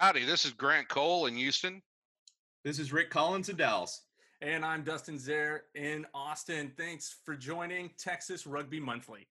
Howdy, this is Grant Cole in Houston. This is Rick Collins in Dallas. And I'm Dustin Zare in Austin. Thanks for joining Texas Rugby Monthly.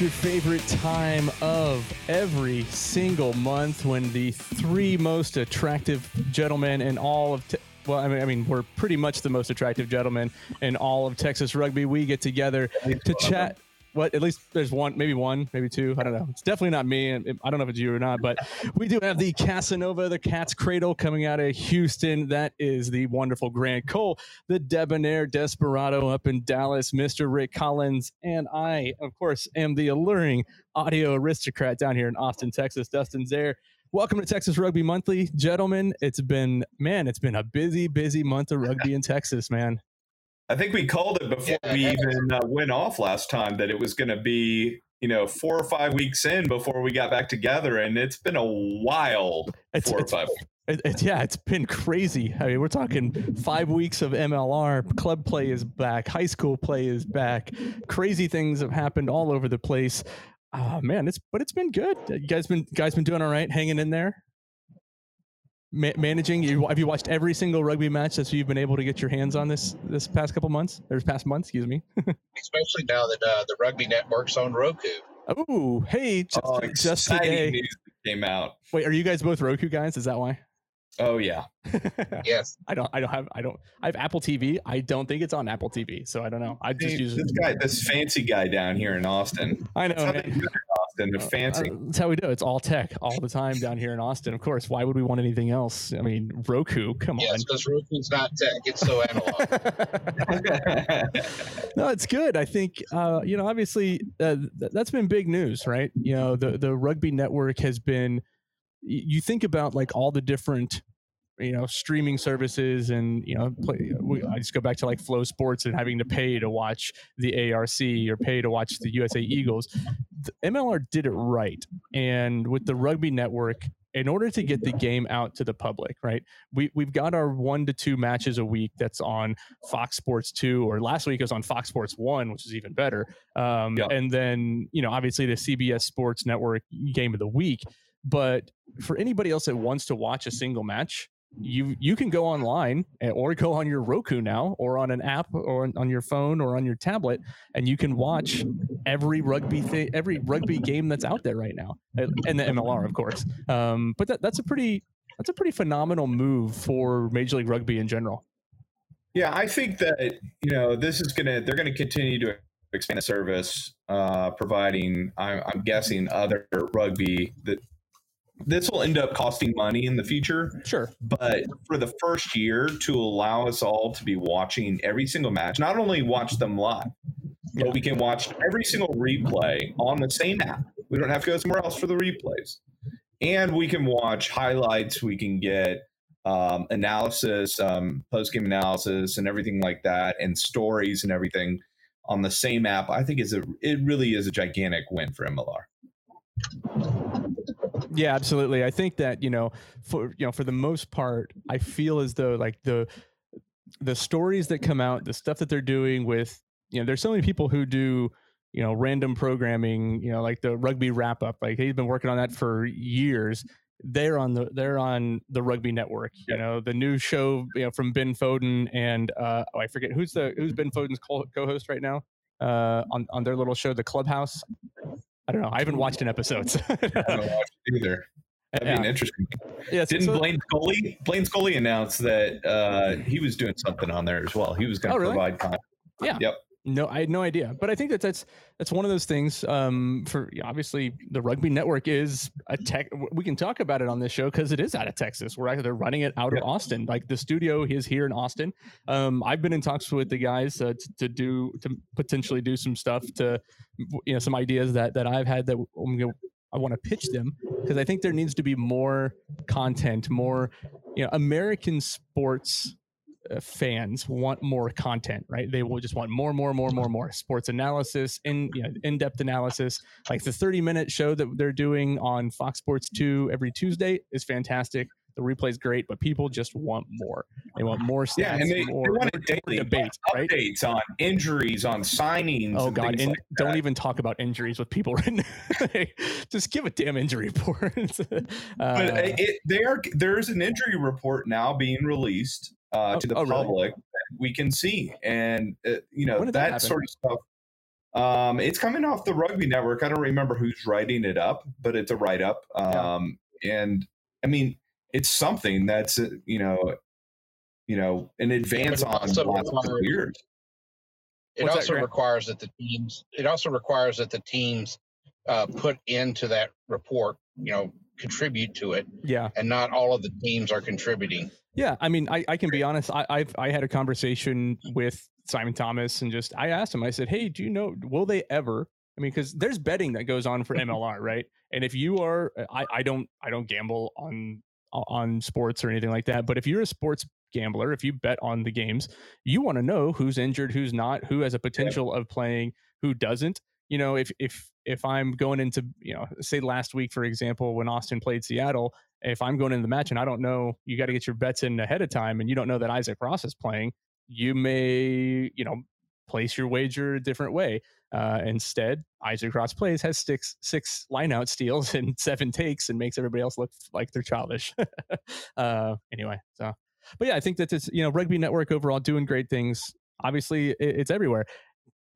Your favorite time of every single month when the three most attractive gentlemen in all of te- well, I mean, I mean, we're pretty much the most attractive gentlemen in all of Texas rugby. We get together to chat. What? At least there's one, maybe one, maybe two. I don't know. It's definitely not me. and I don't know if it's you or not, but we do have the Casanova, the Cat's Cradle, coming out of Houston. That is the wonderful Grant Cole, the debonair desperado up in Dallas, Mr. Rick Collins, and I, of course, am the alluring audio aristocrat down here in Austin, Texas, Dustin Zare. Welcome to Texas Rugby Monthly, gentlemen. It's been man, it's been a busy, busy month of rugby in Texas, man. I think we called it before yeah. we even uh, went off last time that it was going to be, you know, four or five weeks in before we got back together, and it's been a wild it's, four it's, or five. It, it, yeah, it's been crazy. I mean, we're talking five weeks of MLR. Club play is back. High school play is back. Crazy things have happened all over the place. Oh man, it's but it's been good. You guys been guys been doing all right, hanging in there ma- managing? You, have you watched every single rugby match that you've been able to get your hands on this this past couple months or past month? Excuse me. Especially now that uh, the Rugby Network's on Roku. Oh, hey, just, oh, just today news came out. Wait, are you guys both Roku guys? Is that why? Oh yeah. yes. I don't. I don't have. I don't. I have Apple TV. I don't think it's on Apple TV, so I don't know. I just use this guy, this fancy guy down here in Austin. I know. Austin, the uh, fancy. Uh, that's how we do. It. It's all tech all the time down here in Austin. Of course. Why would we want anything else? I mean, Roku. Come yes, on. Yes, because Roku's not tech. It's so analog. no, it's good. I think uh, you know. Obviously, uh, th- that's been big news, right? You know, the the rugby network has been. You think about like all the different you know streaming services and you know play, we, I just go back to like FloSports and having to pay to watch the ARC or pay to watch the USA Eagles. The MLR did it right, and with the Rugby Network, in order to get the game out to the public, right? We we've got our one to two matches a week that's on Fox Sports two, or last week it was on Fox Sports one, which is even better. Um, yeah. And then you know obviously the CBS Sports Network game of the week. But for anybody else that wants to watch a single match, you you can go online or go on your Roku now or on an app or on your phone or on your tablet and you can watch every rugby thing every rugby game that's out there right now and the MLR of course. Um, but that, that's a pretty that's a pretty phenomenal move for Major League Rugby in general. Yeah I think that you know this is gonna they're gonna continue to expand the service uh, providing I'm, I'm guessing other rugby that this will end up costing money in the future. Sure. But for the first year, to allow us all to be watching every single match, not only watch them live, yeah. but we can watch every single replay on the same app. We don't have to go somewhere else for the replays. And we can watch highlights. We can get um, analysis, um, post game analysis, and everything like that, and stories and everything on the same app. I think is a it really is a gigantic win for MLR. Yeah, absolutely. I think that you know, for you know, for the most part, I feel as though like the the stories that come out, the stuff that they're doing with you know, there's so many people who do you know random programming, you know, like the rugby wrap up. Like he's been working on that for years. They're on the they're on the rugby network. You know, the new show you know from Ben Foden and uh, oh, I forget who's the who's Ben Foden's co-host right now uh, on on their little show, The Clubhouse. I don't know. I haven't watched an episode. So I haven't watched either. That'd yeah. be interesting. Yeah, Didn't so, Blaine Scully Blaine Scully announce that uh, he was doing something on there as well? He was going to oh, really? provide content. Yeah. Yep. No, I had no idea, but I think that that's that's one of those things. Um, for obviously the Rugby Network is a tech. We can talk about it on this show because it is out of Texas. We're actually they're running it out of Austin. Like the studio is here in Austin. Um, I've been in talks with the guys uh, to, to, do to potentially do some stuff to, you know, some ideas that that I've had that I'm gonna, I want to pitch them because I think there needs to be more content, more, you know, American sports fans want more content, right? They will just want more, more, more, more, more sports analysis, in you know, in-depth analysis. Like the 30-minute show that they're doing on Fox Sports 2 every Tuesday is fantastic. The replay is great, but people just want more. They want more stats, Yeah, and they, more, they want more it daily debate, right? updates on injuries, on signings. Oh God! And like don't even talk about injuries with people right now. Just give a damn injury report. But Uh, it, it, they are there is an injury report now being released uh, Oh- to the oh, public that we can see, and uh, you know that, that sort of stuff. Um, it's coming off the Rugby Network. I don't remember who's writing it up, but it's a write up. Yeah. Um, and I mean, it's something that's uh, you know, you know, an advance on also the of requires- years. It What's also Grant? requires that the teams. It also requires that the teams uh, put into that report. You know, contribute to it, yeah, and not all of the teams are contributing. Yeah. I mean, I, I can be honest. I, I've I had a conversation with Simon Thomas, and just I asked him. I said, "Hey, do you know? Will they ever?" I mean, because there's betting that goes on for MLR, right? And if you are, uh, I, I don't I don't gamble on on sports or anything like that. But if you're a sports gambler, if you bet on the games, you want to know who's injured, who's not, who has a potential of playing, who doesn't. You know, if if if I'm going into, you know, say last week, for example, when Austin played Seattle, if I'm going into the match and I don't know, you got to get your bets in ahead of time, and you don't know that Isaac Ross is playing, you may, you know, place your wager a different way. Uh, instead, Isaac Ross plays, has six six lineout steals and seven takes, and makes everybody else look like they're childish. uh, anyway, so but yeah, I think that it's you know Rugby Network overall doing great things. Obviously, it, it's everywhere.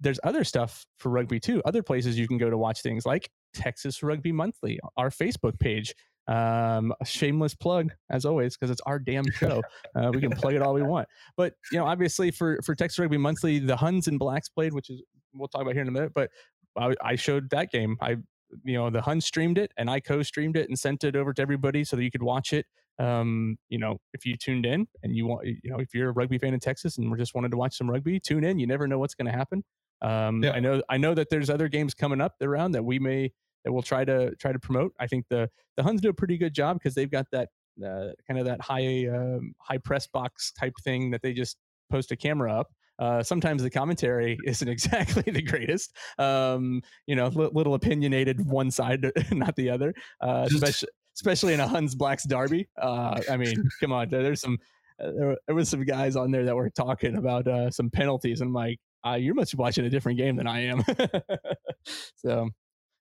There's other stuff for rugby too. Other places you can go to watch things like Texas Rugby Monthly, our Facebook page. Um, a shameless plug as always because it's our damn show. Uh, we can plug it all we want. But you know, obviously for for Texas Rugby Monthly, the Huns and Blacks played, which is we'll talk about here in a minute. But I, I showed that game. I you know the Huns streamed it and I co-streamed it and sent it over to everybody so that you could watch it um, you know, if you tuned in and you want, you know, if you're a rugby fan in Texas and we're just wanted to watch some rugby, tune in. You never know what's going to happen. Um, Yeah. I know, I know that there's other games coming up around that we may that we'll try to try to promote. I think the the Huns do a pretty good job because they've got that uh, kind of that high um, high press box type thing that they just post a camera up. Uh, sometimes the commentary isn't exactly the greatest. Um, you know, li- little opinionated one side, not the other. Uh, especially especially in a Huns Blacks derby. Uh, I mean, come on, there, there's some uh, there, there was some guys on there that were talking about uh, some penalties. and I'm like, uh, you're much watching a different game than I am. so,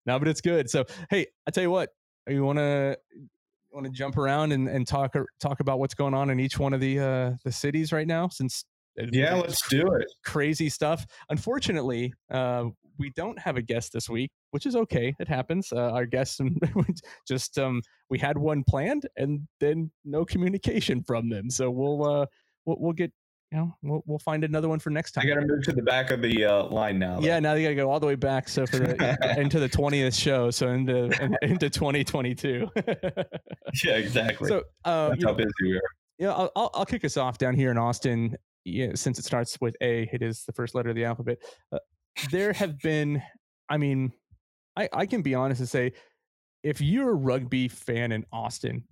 no, but it's good. So, hey, I tell you what, you want to want to jump around and, and talk talk about what's going on in each one of the uh, the cities right now, since Yeah, let's do it. crazy stuff. Unfortunately, uh, we don't have a guest this week, which is okay. It happens. Uh, our guests just um, we had one planned and then no communication from them. So we'll uh, we'll, we'll get you know we'll, we'll find another one for next time. I got to move to the back of the uh, line now. though. Yeah, now they got to go all the way back. So for the into the twentieth show, so into into twenty twenty two. yeah, exactly. So uh, That's how busy we are. yeah, I'll, I'll, I'll kick us off down here in Austin. Yeah, since it starts with A, it is the first letter of the alphabet. Uh, there have been, I mean, I, I can be honest and say, if you're a rugby fan in Austin,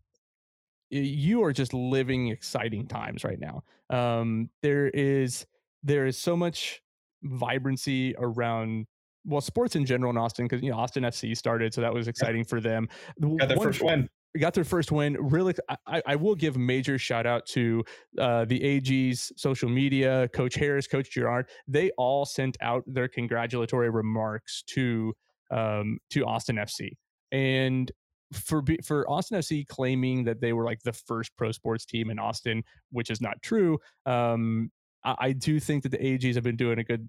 you are just living exciting times right now. Um, there is there is so much vibrancy around well sports in general in Austin because you know Austin FC started, so that was exciting for them. Got their one- first win. got their first win. Really, I, I will give major shout out to uh, the AG's social media, Coach Harris, Coach Girard. They all sent out their congratulatory remarks to um, to Austin FC, and for for Austin FC claiming that they were like the first pro sports team in Austin, which is not true. Um, I, I do think that the AGs have been doing a good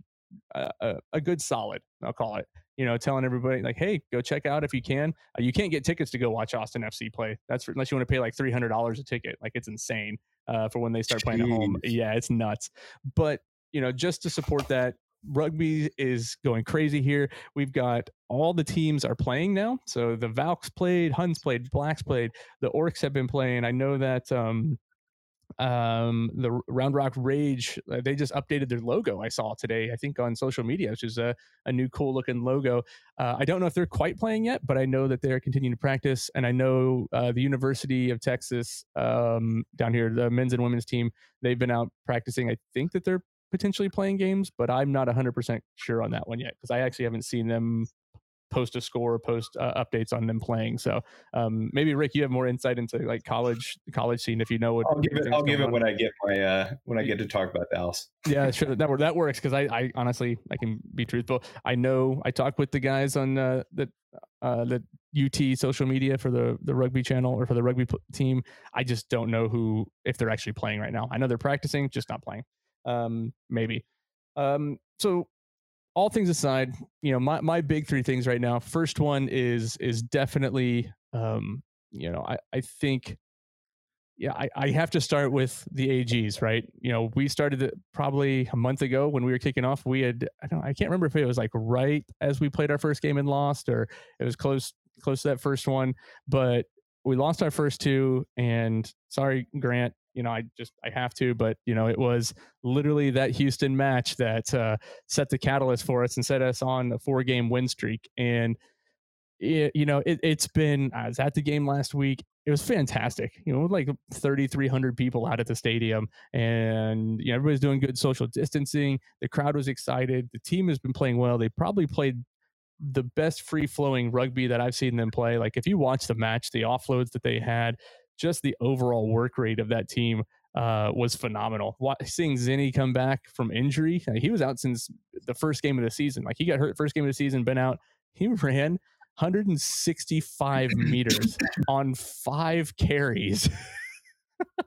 uh, a, a good solid. I'll call it. You know, telling everybody like, hey, go check out if you can. Uh, you can't get tickets to go watch Austin FC play. That's for, unless you want to pay like three hundred dollars a ticket. Like it's insane uh, for when they start playing at home. Yeah, it's nuts. But you know, just to support that, rugby is going crazy here. We've got all the teams are playing now. So the Valks played, Huns played, Blacks played, the Orcs have been playing. I know that um, um, the Round Rock Rage, uh, they just updated their logo. I saw today, I think on social media, which is a, a new cool looking logo. Uh, I don't know if they're quite playing yet, but I know that they're continuing to practice. And I know uh, the University of Texas um, down here, the men's and women's team, they've been out practicing. I think that they're potentially playing games, but I'm not 100% sure on that one yet because I actually haven't seen them post a score, post uh, updates on them playing. So um, maybe Rick, you have more insight into like college college scene if you know what. I'll give it. I'll give it on. when I get my uh, when I get to talk about Dallas. Yeah, sure. That that works because I, I honestly I can be truthful. I know I talked with the guys on uh, the uh, the UT social media for the the rugby channel or for the rugby team. I just don't know who if they're actually playing right now. I know they're practicing, just not playing. Um, maybe. Um, so all things aside, you know, my, my big three things right now. First one is is definitely um, you know, I, I think yeah, I, I have to start with the AGs, right? You know, we started it probably a month ago when we were kicking off. We had I don't I can't remember if it was like right as we played our first game and lost or it was close close to that first one, but we lost our first two and sorry Grant, you know, I just I have to, but you know, it was literally that Houston match that uh, set the catalyst for us and set us on a four game win streak. And it, you know, it, has been. I was at the game last week. It was fantastic. You know, like 3,300 people out at the stadium, and you know, everybody's doing good social distancing. The crowd was excited. The team has been playing well. They probably played the best free flowing rugby that I've seen them play. Like if you watch the match, the offloads that they had, just the overall work rate of that team uh, was phenomenal. Seeing Zinni come back from injury, he was out since the first game of the season. Like he got hurt first game of the season, been out. He ran 165 meters on five carries.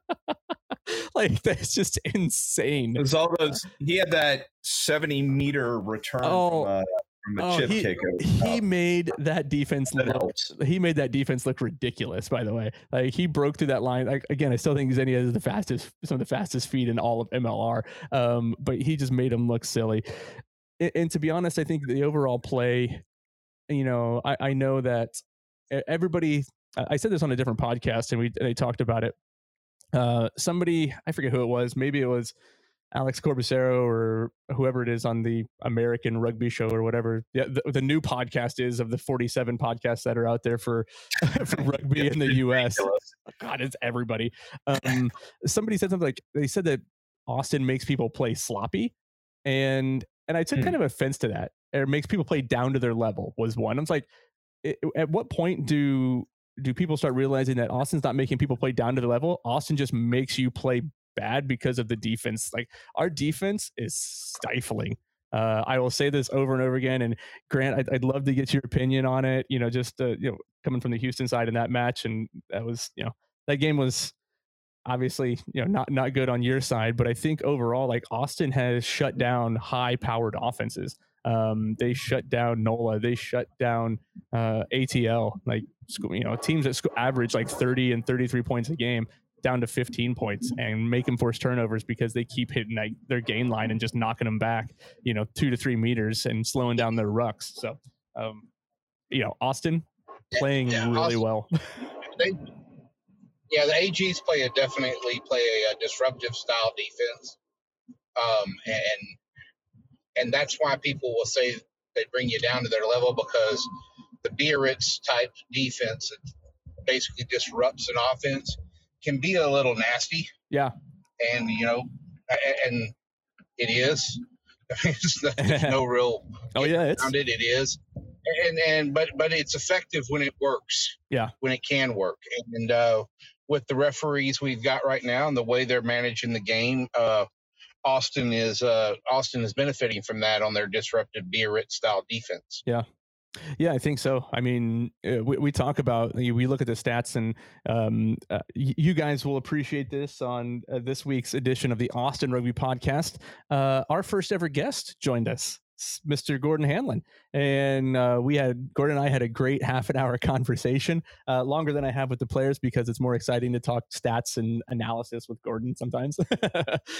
like that's just insane. It was all those. He had that 70 meter return. Oh, from, uh, from a oh, chip he, kick. He made that defense that look. Helps. He made that defense look ridiculous. By the way, like he broke through that line. Like again, I still think Zinni is the fastest, some of the fastest feet in all of MLR. Um, but he just made him look silly. And, and to be honest, I think the overall play. You know, I, I know that everybody. I said this on a different podcast, and we they talked about it. Uh, somebody I forget who it was. Maybe it was Alex Corbisiero or whoever it is on the American Rugby Show or whatever the, the, the new podcast is of the 47 podcasts that are out there for, for rugby in the U.S. God, it's everybody. Um, somebody said something like they said that Austin makes people play sloppy, and and I took hmm. kind of offense to that. It makes people play down to their level was one. I was like, at what point do do people start realizing that Austin's not making people play down to the level? Austin just makes you play bad because of the defense. Like our defense is stifling. Uh, I will say this over and over again. And Grant, I'd, I'd love to get your opinion on it. You know, just uh, you know, coming from the Houston side in that match, and that was you know that game was obviously you know not not good on your side, but I think overall, like Austin has shut down high powered offenses. Um, they shut down NOLA. They shut down uh, ATL. Like you know, teams that average like 30 and 33 points a game down to 15 points and make them force turnovers because they keep hitting that, their gain line and just knocking them back, you know, two to three meters and slowing down their rucks. So, um, you know, Austin playing yeah, really Austin, well. they, yeah, the AGs play a definitely play a, a disruptive style defense, um, and and that's why people will say they bring you down to their level because the Biarritz type defense basically disrupts an offense can be a little nasty. Yeah. And, you know, and it is. There's no real. oh yeah, it's it. It is, and and but but it's effective when it works. Yeah, when it can work, and uh, with the referees we've got right now and the way they're managing the game, uh, Austin is uh, Austin is benefiting from that on their disrupted Biarritz style defense. Yeah, yeah, I think so. I mean, uh, we, we talk about we look at the stats, and um, uh, you guys will appreciate this on uh, this week's edition of the Austin Rugby Podcast. Uh, our first ever guest joined us, Mr. Gordon Hanlon, and uh, we had Gordon and I had a great half an hour conversation, uh, longer than I have with the players because it's more exciting to talk stats and analysis with Gordon sometimes,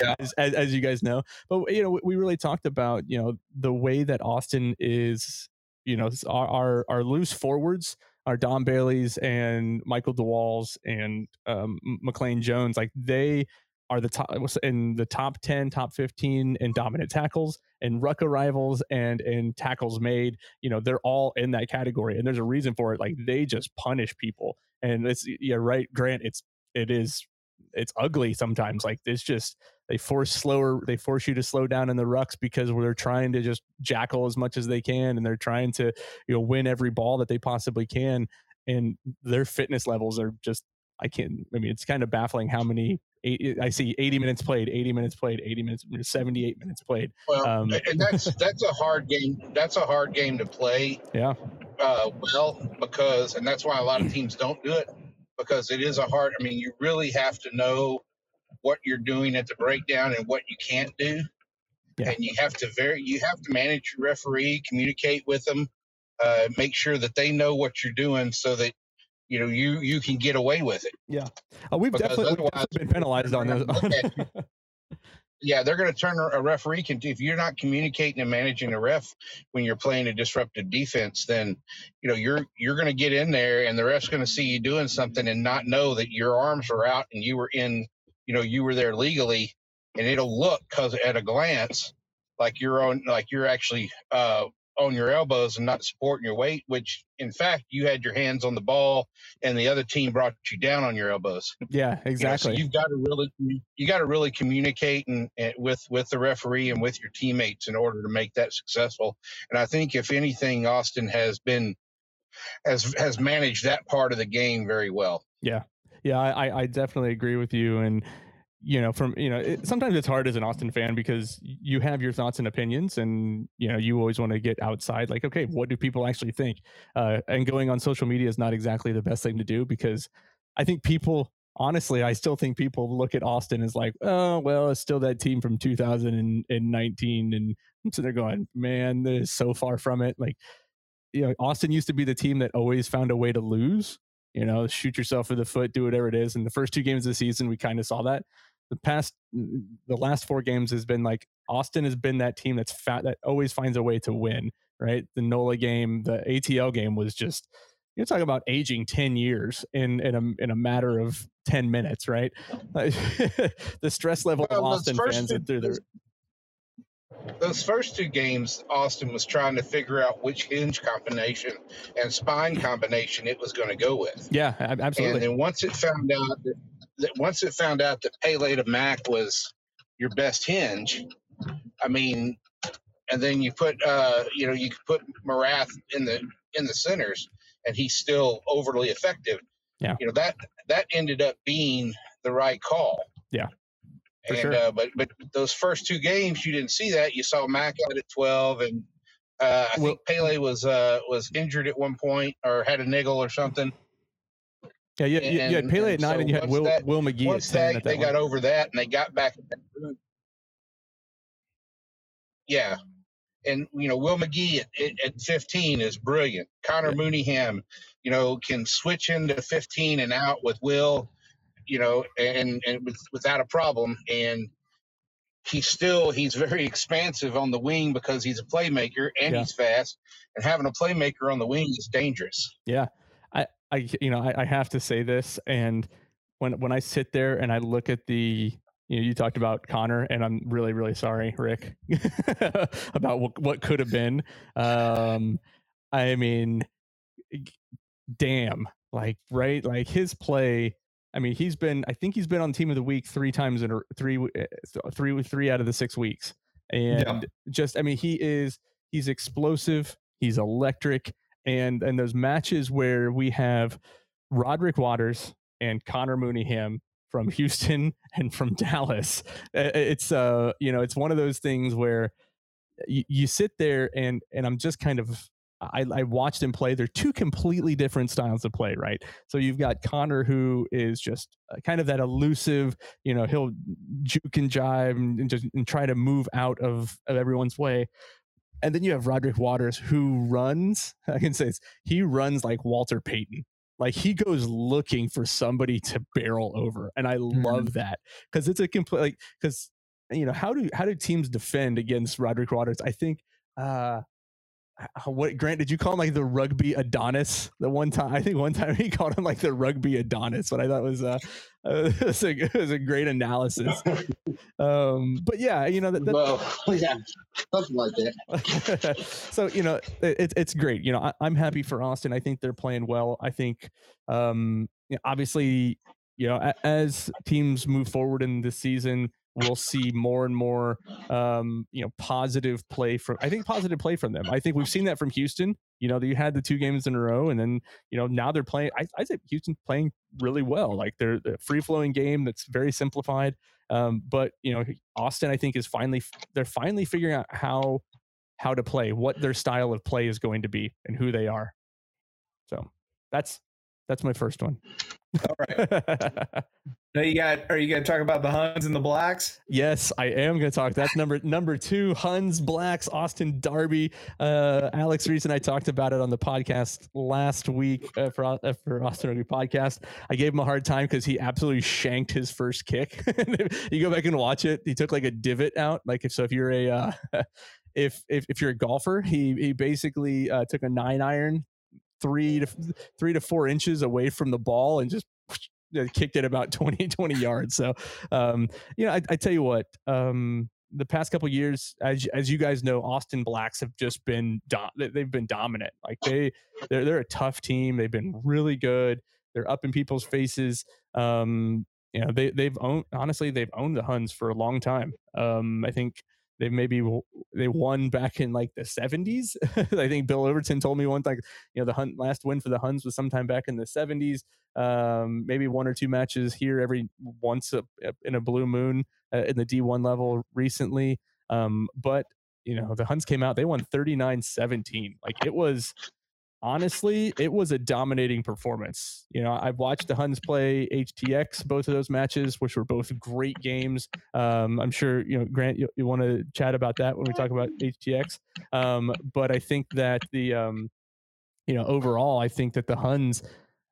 yeah. as, as, as you guys know. But you know, we really talked about you know the way that Austin is you know our, our, our loose forwards our Don Bailey's and Michael DeWalls and um, McLean Jones, like they are the top in the top 10 top 15 in dominant tackles and ruck arrivals and in tackles made you know they're all in that category and there's a reason for it like they just punish people and it's yeah right grant it's it is it's ugly sometimes like it's just they force slower they force you to slow down in the rucks because they're trying to just jackal as much as they can and they're trying to you know win every ball that they possibly can and their fitness levels are just I can't. I mean, it's kind of baffling how many. I see 80 minutes played, 80 minutes played, 80 minutes, 78 minutes played. Well, Um, and that's that's a hard game. That's a hard game to play Yeah, uh, well because, and that's why a lot of teams don't do it because it is a hard. I mean, you really have to know what you're doing at the breakdown and what you can't do, Yeah. and you have to very you have to manage your referee, communicate with them, uh, make sure that they know what you're doing so that you know you you can get away with it. oh, we've definitely, we've definitely been penalized on those. Yeah, they're going to turn a referee can if you're not communicating and managing a ref when you're playing a disruptive defense, then you know you're you're going to get in there and the ref's going to see you doing something and not know that your arms are out and you were in, you know, you were there legally, and it'll look because at a glance like you're on like you're actually uh, on your elbows and not supporting your weight, which in fact you had your hands on the ball and the other team brought you down on your elbows. yeah, You know, so exactly. you've got to really you got to really communicate and, and with with the referee and with your teammates in order to make that successful. And I think if anything, Austin has been has has managed that part of the game very well. Yeah, yeah, I- I definitely agree with you. And you know, from you know, it, sometimes it's hard as an Austin fan because you have your thoughts and opinions, and you know, you always want to get outside. Like, okay, what do people actually think? Uh, and going on social media is not exactly the best thing to do because I think people. Honestly, I still think people look at Austin as like, oh, well, it's still that team from 2019. And so they're going, man, is so far from it. Like, you know, Austin used to be the team that always found a way to lose you know, shoot yourself in the foot, do whatever it is. And the first two games of the season, we kind of saw that. The past, the last four games has been like Austin has been that team that's fat that always finds a way to win. Right, the NOLA game, the ATL game was just you're talking about aging ten years in in a in a matter of ten minutes. Right, the stress level Well, of Austin fans two- through their those- first two games, Austin was trying to figure out which hinge combination and spine combination it was going to go with. yeah, absolutely And then once it found out that once it found out that Pele to Mac was your best hinge, I mean, and then you put uh, you know, you could put Marath in the in the centers and he's still overly effective. Yeah. You know, that that ended up being the right call. Yeah, for And sure. uh, but but those first two games you didn't see that. You saw Mac out at twelve and uh, I Well- think Pele was uh, was injured at one point or had a niggle or something. Yeah, you, you, you had Pele at nine, so and you had Will that- Will McGee at ten. they, at that they one. got over that and they got back that. Yeah. And, you know, Will McGee at, at, 15 is brilliant. Connor Yeah. Mooneyham, you know, can switch into 15 and out with Will, you know, and, and with, without a problem. And he's still, he's very expansive on the wing because he's a playmaker and Yeah. he's fast. And having a playmaker on the wing is dangerous. I you know I, I have to say this, and when when I sit there and I look at the you know you talked about Connor, and I'm really really sorry, Rick, about what what could have been. Um, I mean, damn, like right, like his play. I mean, he's been. I think he's been on Team of the Week three times in a, three eh, three three out of the six weeks, and just I mean, he is he's explosive. He's electric and and those matches where we have Roderick Waters and Connor Mooneyham from Houston and from Dallas. It's uh you know it's one of those things where you, you sit there and and I'm just kind of I, I watched him play. They're two completely different styles of play, right? So you've got Connor, who is just uh, kind of that elusive, you know, he'll juke and jive and, and just and try to move out of, of everyone's way. And then you have Roderick Waters, who runs. I can say this, he runs like Walter Payton. Like he goes looking for somebody to barrel over, and I love that because it's a complete like because you know how do how do teams defend against Roderick Waters? I think uh, what Grant did you call him like the rugby Adonis? The one time I think one time he called him like the rugby Adonis what I thought was uh, uh it, was a, it was a great analysis. Um but yeah you know that, that well, yeah, something like that. so you know it, it's great. You know I, i'm happy for austin. I think they're playing well. I think um you know, obviously you know as teams move forward in the season we'll see more and more um you know positive play from i think positive play from them i think we've seen that from houston you know you had the two games in a row and then you know now they're playing i, I think houston's playing really well like they're a free flowing game that's very simplified um, but you know, Austin, I think is finally they're finally figuring out how how to play, what their style of play is going to be, and who they are. So that's that's my first one. All right. Now you got. Are you going to talk about the Huns and the Blacks? yes, I am going to talk. That's number number two. Huns, Blacks, Austin derby. Uh, Alex Reese and I talked about it on the podcast last week uh, for uh, for Austin Rugby podcast. I gave him a hard time because he absolutely shanked his first kick. you go back and watch it. He took like a divot out. Like if so, if you're a uh, if if if you're a golfer, he he basically uh, took a nine iron three to three to four inches away from the ball and just kicked it about 20 20 yards. So um you know i, I tell you what um the past couple years as as you guys know austin blacks have just been do- they- they've been dominant. Like they they're, they're a tough team. They've been really good. They're up in people's faces. Um you know they they've owned honestly they've owned the huns for a long time. Um i think they maybe they won back in like the 70s i think bill overton told me once like you know the hunt last win for the huns was sometime back in the 70s um, maybe one or two matches here every once a, in a blue moon uh, in the D1 level recently. Um, but you know, the Huns came out, they won 39-17. Like it was honestly, it was a dominating performance. You know, I've watched the Huns play HTX, both of those matches, which were both great games. Um, I'm sure, you know, Grant, you, you want to chat about that when we talk about HTX. Um, but I think that the, um, you know, overall, I think that the Huns,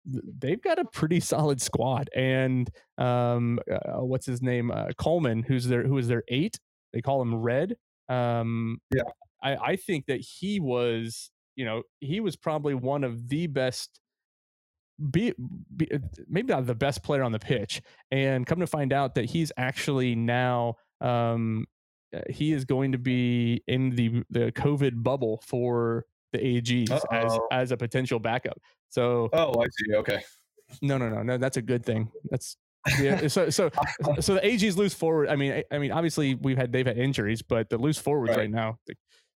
they've got a pretty solid squad. And um, uh, what's his name? Uh, Coleman, who's their who is their eight. They call him Red. Um, Yeah. I, I think that he was, you know, he was probably one of the best. Be, be uh, maybe not the best player on the pitch, and come to find out that he's actually now um, uh, he is going to be in the the COVID bubble for the AGs as Uh-oh. as a potential backup. So Oh, I see. Okay. no, no, no, no. That's a good thing. That's yeah. So so so the AGs lose forward. I mean, I, I mean, obviously we've had they've had injuries, but the loose forwards right, Right. now.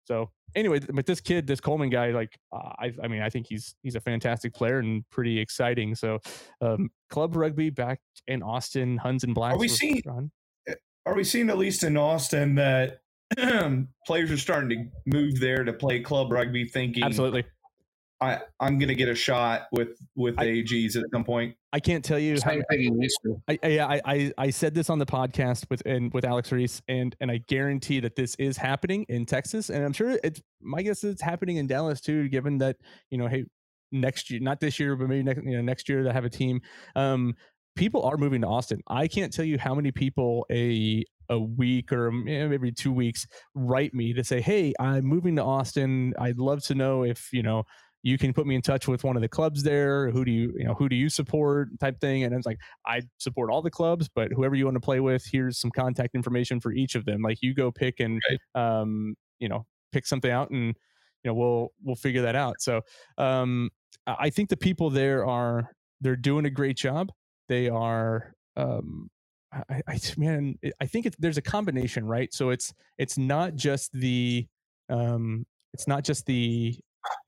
So anyway, but this kid, this Coleman guy, like uh, I, I mean, I think he's he's a fantastic player and pretty exciting. So um, club rugby back in Austin, Huns and Blacks. Are we seeing- run. Are we seeing at least in Austin that players are starting to move there to play club rugby, thinking Absolutely. I, I'm going to get a shot with with I- AGs at some point. I can't tell you how, Same thing in history. I, I, I, I, I said this on the podcast with and with Alex Reese, and and I guarantee that this is happening in Texas, and I'm sure it's my guess is it's happening in Dallas too, given that you know, hey, next year, not this year, but maybe next you know next year they have a team. Um, people are moving to Austin. I can't tell you how many people a a week or eh, maybe two weeks write me to say, hey, I'm moving to Austin. I'd love to know if you know you can put me in touch with one of the clubs there. Who do you, you know, who do you support type thing? And it's like, I support all the clubs, but whoever you want to play with, here's some contact information for each of them. Like you go pick and, um, you know, pick something out and, you know, we'll, we'll figure that out. So, um, I think the people there are, they're doing a great job. They are, um, I, I man, I think it's, there's a combination, right? So it's, it's not just the, um, it's not just the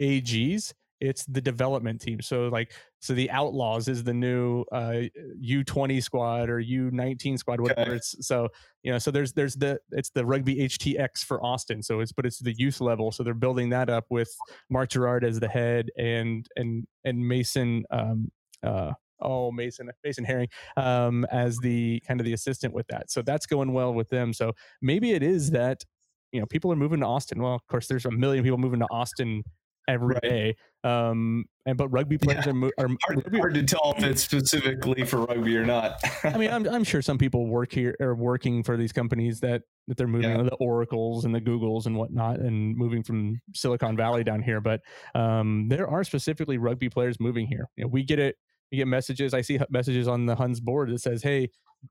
AGs, it's the development team. So like so the Outlaws is the new uh U20 squad or U19 squad whatever Okay. it's so you know so there's there's the it's the rugby HTX for Austin. So it's but it's the youth level. So they're building that up with Mark Gerard as the head and and and Mason um uh oh Mason Mason Herring um as the kind of the assistant with that. So that's going well with them. So maybe it is that you know people are moving to Austin. Well, of course there's a million people moving to Austin every Right. day. Um, and but rugby players Yeah. are, mo- are Hard, rugby- hard to tell if it's specifically for rugby or not. I mean, I'm I'm sure some people work here are working for these companies that that they're moving Yeah. the Oracles and the Googles and whatnot, and moving from Silicon Valley down here. But um, there are specifically rugby players moving here. You know, we get it. We get messages. I see messages on the Huns board that says, "Hey,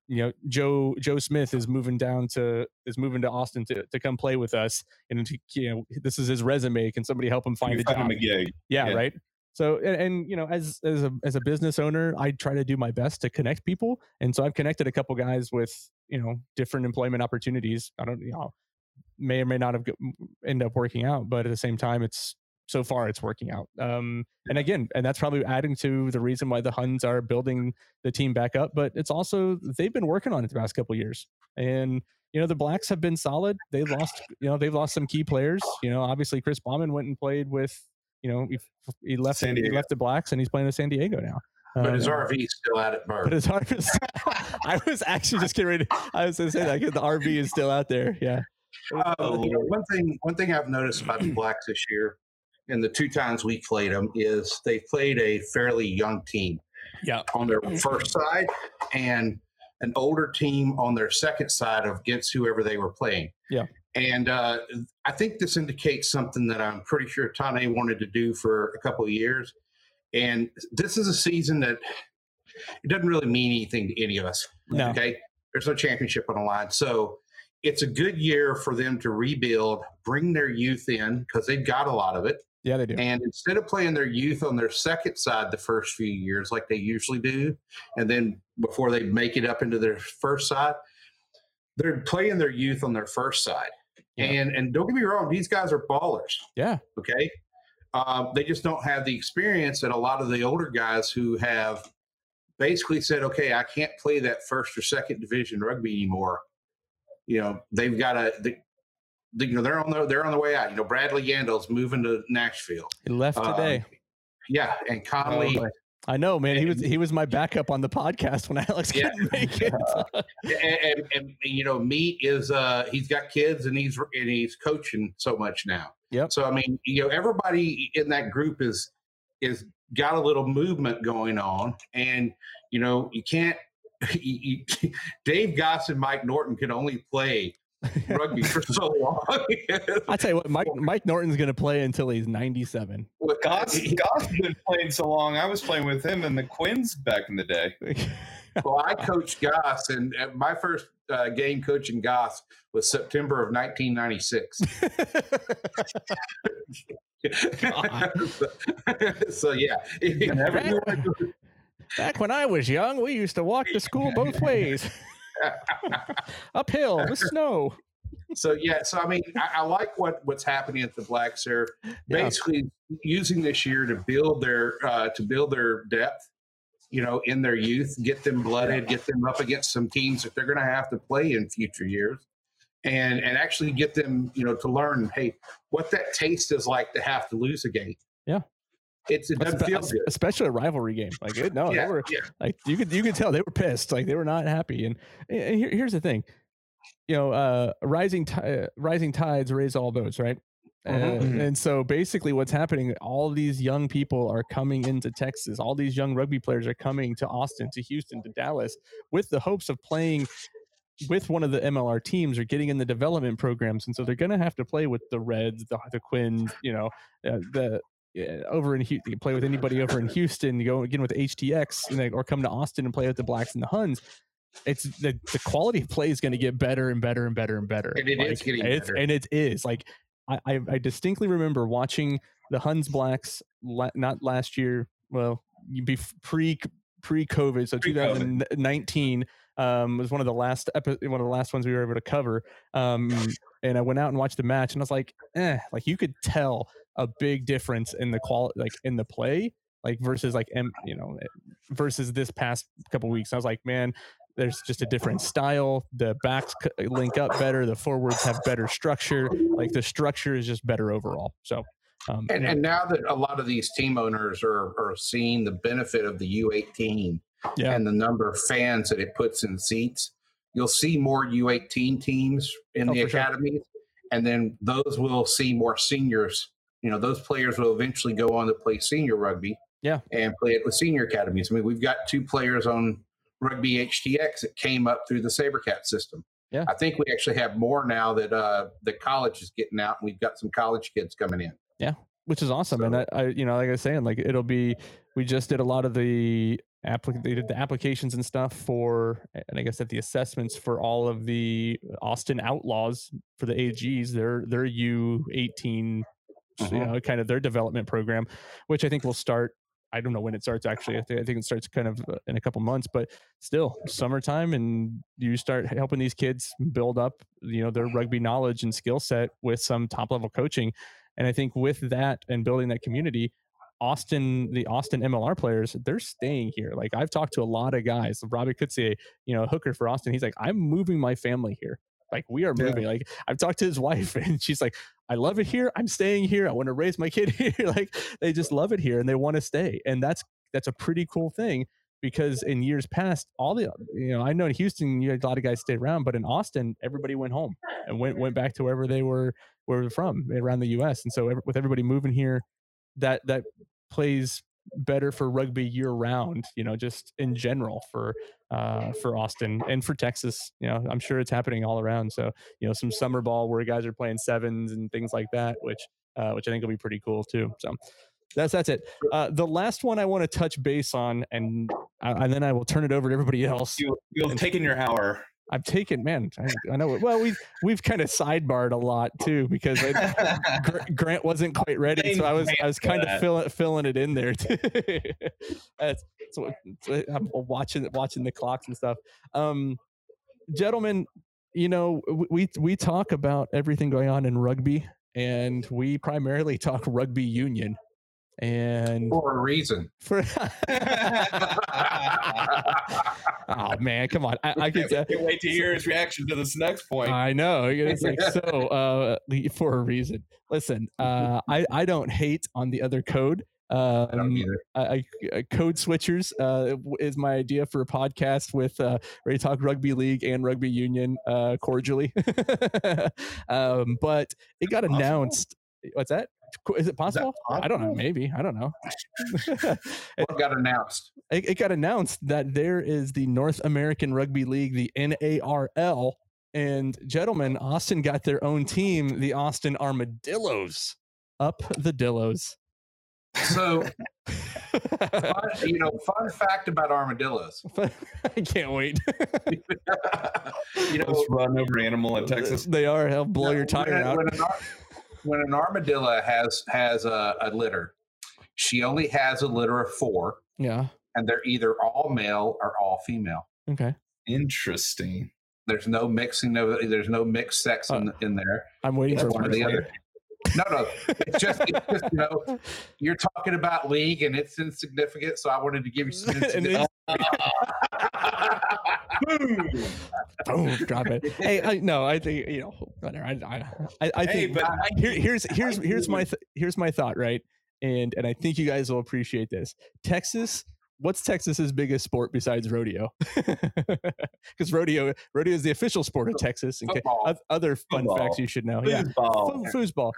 you know, Joe Joe Smith is moving down to is moving to Austin to to come play with us, and to, you know, this is his resume. Can somebody help him find a find job?" him a gig. yeah, Yeah. right so and, and you know as as a as a business owner i try to do my best to connect people and so i've connected a couple guys with you know different employment opportunities i don't you know may or may not have end up working out but at the same time it's so far it's working out. Um and again and that's probably adding to the reason why the huns are building the team back up but it's also they've been working on it the past couple of years. And you know the blacks have been solid. They lost you know they've lost some key players. You know obviously chris bauman went and played with you know he, he left San he left the blacks and he's playing with san diego now. But Uh, his RV's still out at but Bird. his harvest i was actually just getting ready i was gonna say that the rv is still out there. Yeah. Um, you know, one thing, one thing I've noticed about the Blacks this year, and the two times we played them, is they played a fairly young team. Yeah. On their first side, and an older team on their second side of against whoever they were playing. Yeah. And uh, I think this indicates something that I'm pretty sure Tane wanted to do for a couple of years. And this is a season that it doesn't really mean anything to any of us. no Okay. There's no championship on the line. So it's a good year for them to rebuild, bring their youth in because they've got a lot of it. Yeah they do And instead of playing their youth on their second side the first few years like they usually do, and then before they make it up into their first side, they're playing their youth on their first side. Yeah. And and don't get me wrong, these guys are ballers. yeah Okay. Um, they just don't have the experience that a lot of the older guys who have basically said, okay, I can't play that first or second division rugby anymore. You know, they've got to, you know, they're on the, they're on the way out. You know, Bradley Yandel's moving to Nashville. he left Um, today Yeah. And Conley, Oh, i know man he was he was my backup on the podcast when alex Yeah. couldn't make it and, and, and, you know, Meat is, uh, he's got kids and he's, and he's coaching so much now. Yep. So, I mean, you know, everybody in that group is, is got a little movement going on and, you know, you can't, you, you, Dave Goss and Mike Norton can only play rugby for so long. i tell you what mike mike norton's gonna play until he's 97 Goss, Goss has been playing so long. I was playing with him and the Quins back in the day. well, I coached Goss, and uh, my first uh, game coaching Goss was September of 1996. so yeah, Back when I was young, we used to walk to school both ways. Uphill with snow. so yeah, so I mean, I, I like what what's happening at the Blacks. They're Yeah. basically using this year to build their uh, to build their depth. You know, in their youth, get them blooded, get them up against some teams that they're going to have to play in future years, and and actually get them, you know, to learn, hey, what that taste is like to have to lose a game. Yeah. It's it doesn't feel good. Especially a rivalry game. Like it, no, yeah, they were yeah. like you could you could tell they were pissed. Like they were not happy. And, and here, here's the thing, you know, uh, rising ti- uh, rising tides raise all boats, right? Uh, and so basically, what's happening? All these young people are coming into Texas. All these young rugby players are coming to Austin, to Houston, to Dallas, with the hopes of playing with one of the MLR teams or getting in the development programs. And so they're going to have to play with the Reds, the, the Quins, you know, uh, the yeah, over in Hu- you play with anybody over in Houston, you go again with HTX, and then, or come to Austin and play with the Blacks and the Huns. It's the, the quality of play is going to get better and better and better and better. And it is getting it's, better. and it is like I, I I distinctly remember watching the Huns Blacks la- not last year, well, be pre pre COVID, so Pre-COVID. 2019 um, was one of the last epi- one of the last ones we were able to cover. Um, and I went out and watched the match, and I was like, eh, like you could tell a big difference in the quality, like in the play, like versus like M, you know, eh, versus this past couple weeks. I was like, man, there's just a different style. The backs link up better. The forwards have better structure. Like the structure is just better overall. So, um, And, and now that a lot of these team owners are, are seeing the benefit of the U18 Yeah. and the number of fans that it puts in seats, you'll see more U18 teams in Oh, the for sure. academies. And then those will see more seniors you know, those players will eventually go on to play senior rugby. Yeah. And play it with senior academies. I mean, we've got two players on Rugby HTX that came up through the SaberCat system. Yeah. I think we actually have more now that uh, the college is getting out, and we've got some college kids coming in. Yeah, which is awesome. And I, I, you know, like I was saying, like it'll be. We just did a lot of the applic- they did the applications and stuff for, and I guess that the assessments for all of the Austin Outlaws for the AGs. Their their U eighteen, you Uh-huh. know, kind of their development program, which I think will start. I don't know when it starts actually. I think, I think it starts kind of uh, in a couple months, but still summertime, and you start helping these kids build up, you know, their rugby knowledge and skill set with some top level coaching. And I think with that and building that community, Austin, the Austin MLR players, they're staying here. Like I've talked to a lot of guys. Robbie Coetzee, you know, hooker for Austin. He's like, I'm moving my family here. Like we are Yeah. moving. Like I've talked to his wife, and she's like, I love it here. I'm staying here. I want to raise my kid here. like they just love it here and they want to stay. And that's that's a pretty cool thing because in years past, all the you know, I know in Houston you had a lot of guys stay around, but in Austin, everybody went home and went went back to wherever they were where they're from around the U.S. And so with everybody moving here, that that plays better for rugby year round. You know, just in general for uh, for Austin and for Texas. You know, I'm sure it's happening all around. So you know, some summer ball where guys are playing sevens and things like that, which uh, which I think will be pretty cool too. So. That's that's it. Uh, the last one I want to touch base on, and uh, and then I will turn it over to everybody else. You, you've taken your hour. I've taken, man. I, I know. Well, we've we've kind of sidebarred a lot too because I, Grant wasn't quite ready, so I was I was kind of filling filling it in there too. What, I'm watching watching the clocks and stuff. Um, gentlemen, you know we we talk about everything going on in rugby, and we primarily talk rugby union. And For a reason. for oh man, come on! I, I could. Uh, Can't wait to hear his reaction to this next point. I know. It's like so uh, for a reason. Listen, uh, I I don't hate on the other code. I Um, either. I, I, code switchers uh, is my idea for a podcast with uh, Ready Talk Rugby League and Rugby Union uh, cordially. um, but it got Possible? announced. What's that? Co- Is it possible? I don't know. Maybe. I don't know. What got announced? it, it got announced that there is the North American Rugby League, the NARL, and gentlemen, Austin got their own team, the Austin Armadillos. Up the Dillos. So, fun, you know, fun fact about armadillos. I can't wait. you know, Most run over animal in uh, Texas. they are. They'll blow your tire a- out. When an, ar- when an armadillo has has a, a litter, she only has a litter of four, Yeah. and they're either all male or all female. Okay. Interesting. There's no mixing of there's no mixed sex in, uh, in there. I'm waiting It's for one or the other. No, no, it's just, it's just you know, you're talking about league and it's insignificant, so I wanted to give you some insignificant. Boom. Boom, drop it. Hey, I no, I think you know. Whatever. I, I, I, I Hey, think but here, here's here's here's my th- here's my thought, right? And and I think you guys will appreciate this. Texas, what's Texas's biggest sport besides rodeo? Because rodeo rodeo is the official sport of Texas. And other fun Football. facts you should know. Yeah, Foosball. Foo- foosball.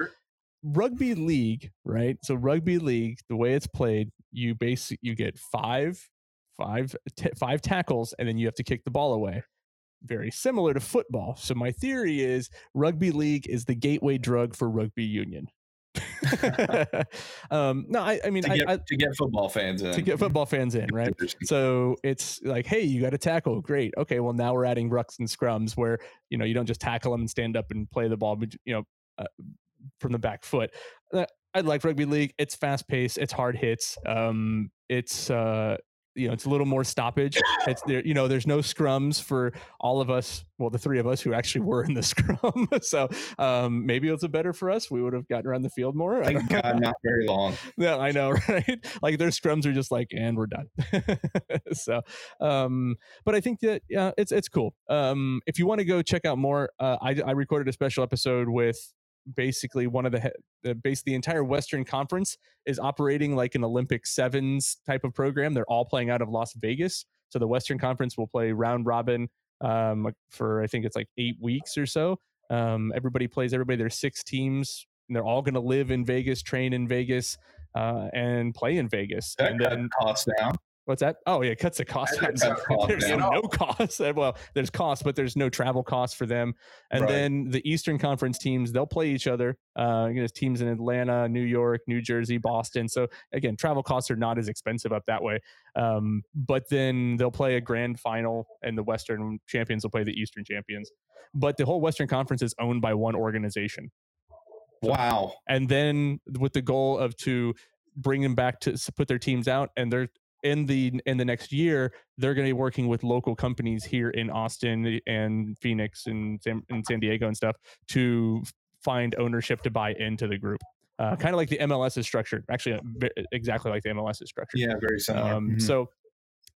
Rugby league, right? So rugby league, the way it's played, you base you get five, five, t- five tackles, and then you have to kick the ball away. Very similar to football. So my theory is rugby league is the gateway drug for rugby union. um, no, I, I mean, to I, get, I, to get football fans in. to get football fans in, right? So it's like, hey, you got to tackle. Great. Okay. Well, now we're adding rucks and scrums where, you know, you don't just tackle them and stand up and play the ball, but, you know, uh, from the back foot. Uh, I like rugby league. It's fast paced. It's hard hits. Um, it's, uh, you know, it's a little more stoppage. It's there, you know, there's no scrums for all of us. Well, the three of us who actually were in the scrum. so um, maybe it's a better for us. We would have gotten around the field more. I Thank don't know. God, not very long. Yeah, I know, right? Like their scrums are just like, and we're done. so, um, but I think that yeah, it's it's cool. Um, if you want to go check out more, uh, I I recorded a special episode with basically one of the the base the entire Western Conference is operating like an Olympic sevens type of program. They're all playing out of Las Vegas. So the Western Conference will play round robin um, for I think it's like eight weeks or so. Um, everybody plays everybody. There's six teams and they're all going to live in Vegas, train in Vegas, uh, and play in Vegas. That and then costs down. What's that? Oh yeah, it cuts the cost. Cost there's down. no cost. Well, there's cost, but there's no travel costs for them. And Right. then the Eastern Conference teams, they'll play each other. Uh, you know, there's teams in Atlanta, New York, New Jersey, Boston. So again, travel costs are not as expensive up that way. Um, but then they'll play a grand final, and the Western champions will play the Eastern champions. But the whole Western Conference is owned by one organization Wow. and then with the goal of to bring them back to put their teams out and they're in the in the next year they're going to be working with local companies here in austin and phoenix and san, and san diego and stuff to find ownership to buy into the group uh, kind of like the mls is structured actually uh, exactly like the mls is structured Yeah, very similar. um, Mhm. So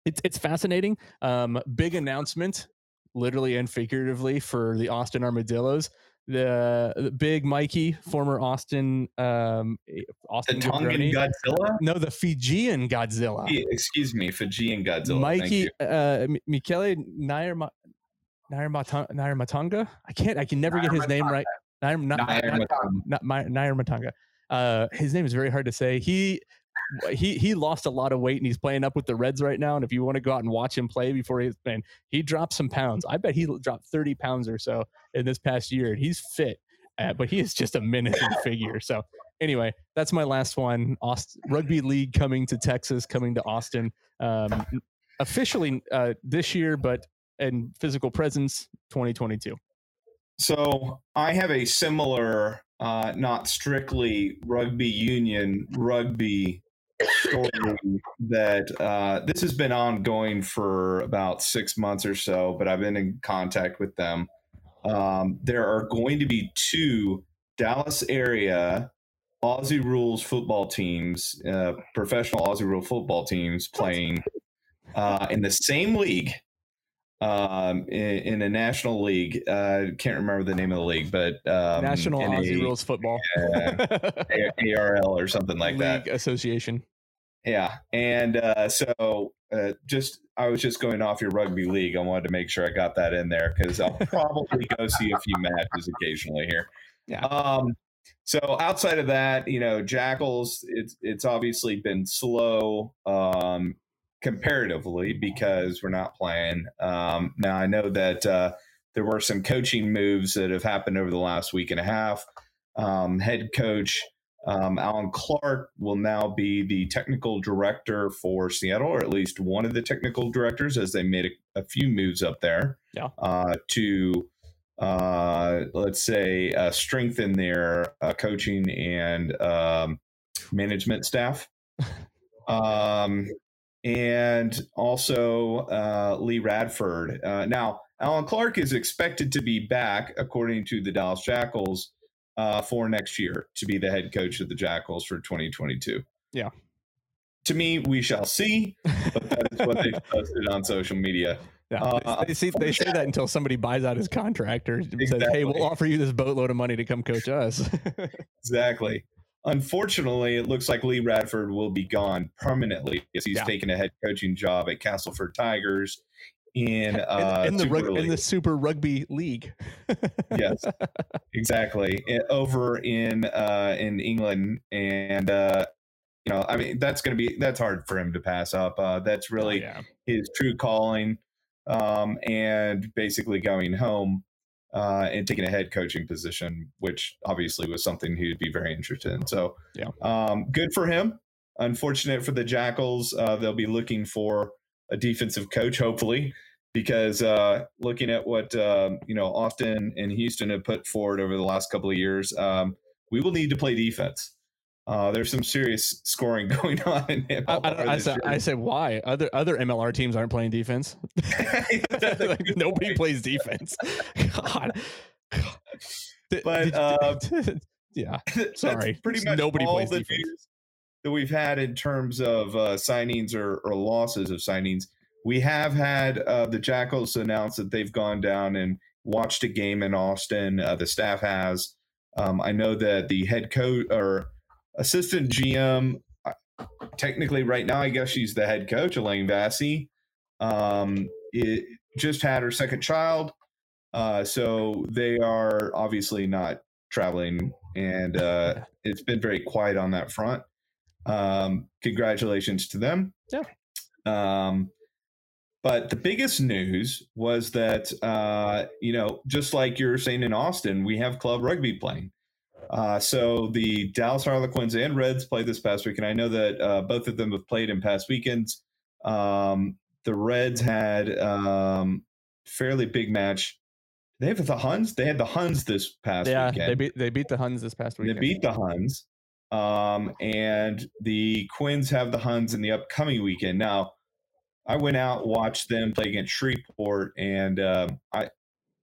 it's it's fascinating. Um, big announcement, literally and figuratively, for the Austin Armadillos. The, the big Mikey, former Austin um, eh, the Tongan jabroni- Godzilla. no, the Fijian Godzilla. Excuse me, Fijian Godzilla. Mikey uh, Michele Nair Ma- Nair Matanga. I can't. I can never get his name right. Nair, not, Nair not- Matanga. not my Nair Matanga. Uh, his name is very hard to say. He he he lost a lot of weight and he's playing up with the Reds right now. And if you want to go out and watch him play before he's been, he dropped some pounds. I bet he dropped thirty pounds or so in this past year. And he's fit, uh, but he is just a menacing figure. So anyway, that's my last one. Austin, rugby league coming to Texas, coming to Austin, um, officially uh, this year, but in physical presence, 2022. So I have a similar, uh, not strictly rugby union, rugby story that uh, this has been ongoing for about six months or so, but I've been in contact with them. Um, there are going to be two Dallas area Aussie rules football teams, uh, professional Aussie rule football teams playing uh, in the same league um, in, in a national league. Uh, can't remember the name of the league, but um, National Aussie a, Rules Football A- ARL or something like that. League Association. Yeah, and uh, so uh, just I was just going off your rugby league. I wanted to make sure I got that in there because I'll probably go see a few matches occasionally here. Yeah. Um, so outside of that, you know, Jackals, it's it's obviously been slow um, comparatively because we're not playing. Um, now I know that uh, there were some coaching moves that have happened over the last week and a half. Um, head coach um, Alan Clark will now be the technical director for Seattle, or at least one of the technical directors, as they made a, a few moves up there Yeah. uh, to, uh, let's say, uh, strengthen their uh, coaching and um, management staff. um, and also uh, Lee Radford. Uh, now, Alan Clark is expected to be back, according to the Dallas Jackals, uh, for next year to be the head coach of the Jackals for 2022. Yeah. To me, we shall see, but that is what they posted on social media. Yeah, Uh, they, see, they say that until somebody buys out his contract or says, "Hey, we'll offer you this boatload of money to come coach us." Exactly. Unfortunately, it looks like Lee Radford will be gone permanently as he's Yeah. taken a head coaching job at Castleford Tigers in, in, uh, in the Super rug, in the Super Rugby League. yes exactly over in uh in england and uh you know i mean that's gonna be that's hard for him to pass up uh that's really Oh, yeah. his true calling um and basically going home uh and taking a head coaching position which obviously was something he'd be very interested in so Yeah. um good for him unfortunate for the jackals uh they'll be looking for a defensive coach hopefully because uh, looking at what um, you know Austin and Houston have put forward over the last couple of years, um, we will need to play defense. Uh, there's some serious scoring going on in I, MLR I, I, said, I said, why? Other other MLR teams aren't playing defense. Like, nobody point. plays defense. God. But, uh, yeah, sorry. pretty much Nobody all plays the defense. that we've had in terms of uh, signings or, or losses of signings. We have had uh, the Jackals announce that they've gone down and watched a game in Austin. Uh, the staff has. Um, I know that the head coach or assistant GM, technically right now, I guess she's the head coach, Elaine Vassie, um, it just had her second child. Uh, so they are obviously not traveling, and uh, it's been very quiet on that front. Um, congratulations to them. Yeah. Um, but the biggest news was that uh, you know, just like you're saying in Austin, we have club rugby playing. Uh, so the Dallas Harlequins and Reds played this past week, and I know that uh, both of them have played in past weekends. Um, the Reds had um, fairly big match. They have the Huns. They had the Huns this past yeah, weekend. they beat they beat the Huns this past weekend. They beat the Huns. Um, and the Quins have the Huns in the upcoming weekend. Now, I went out watched them play against Shreveport, and um, I,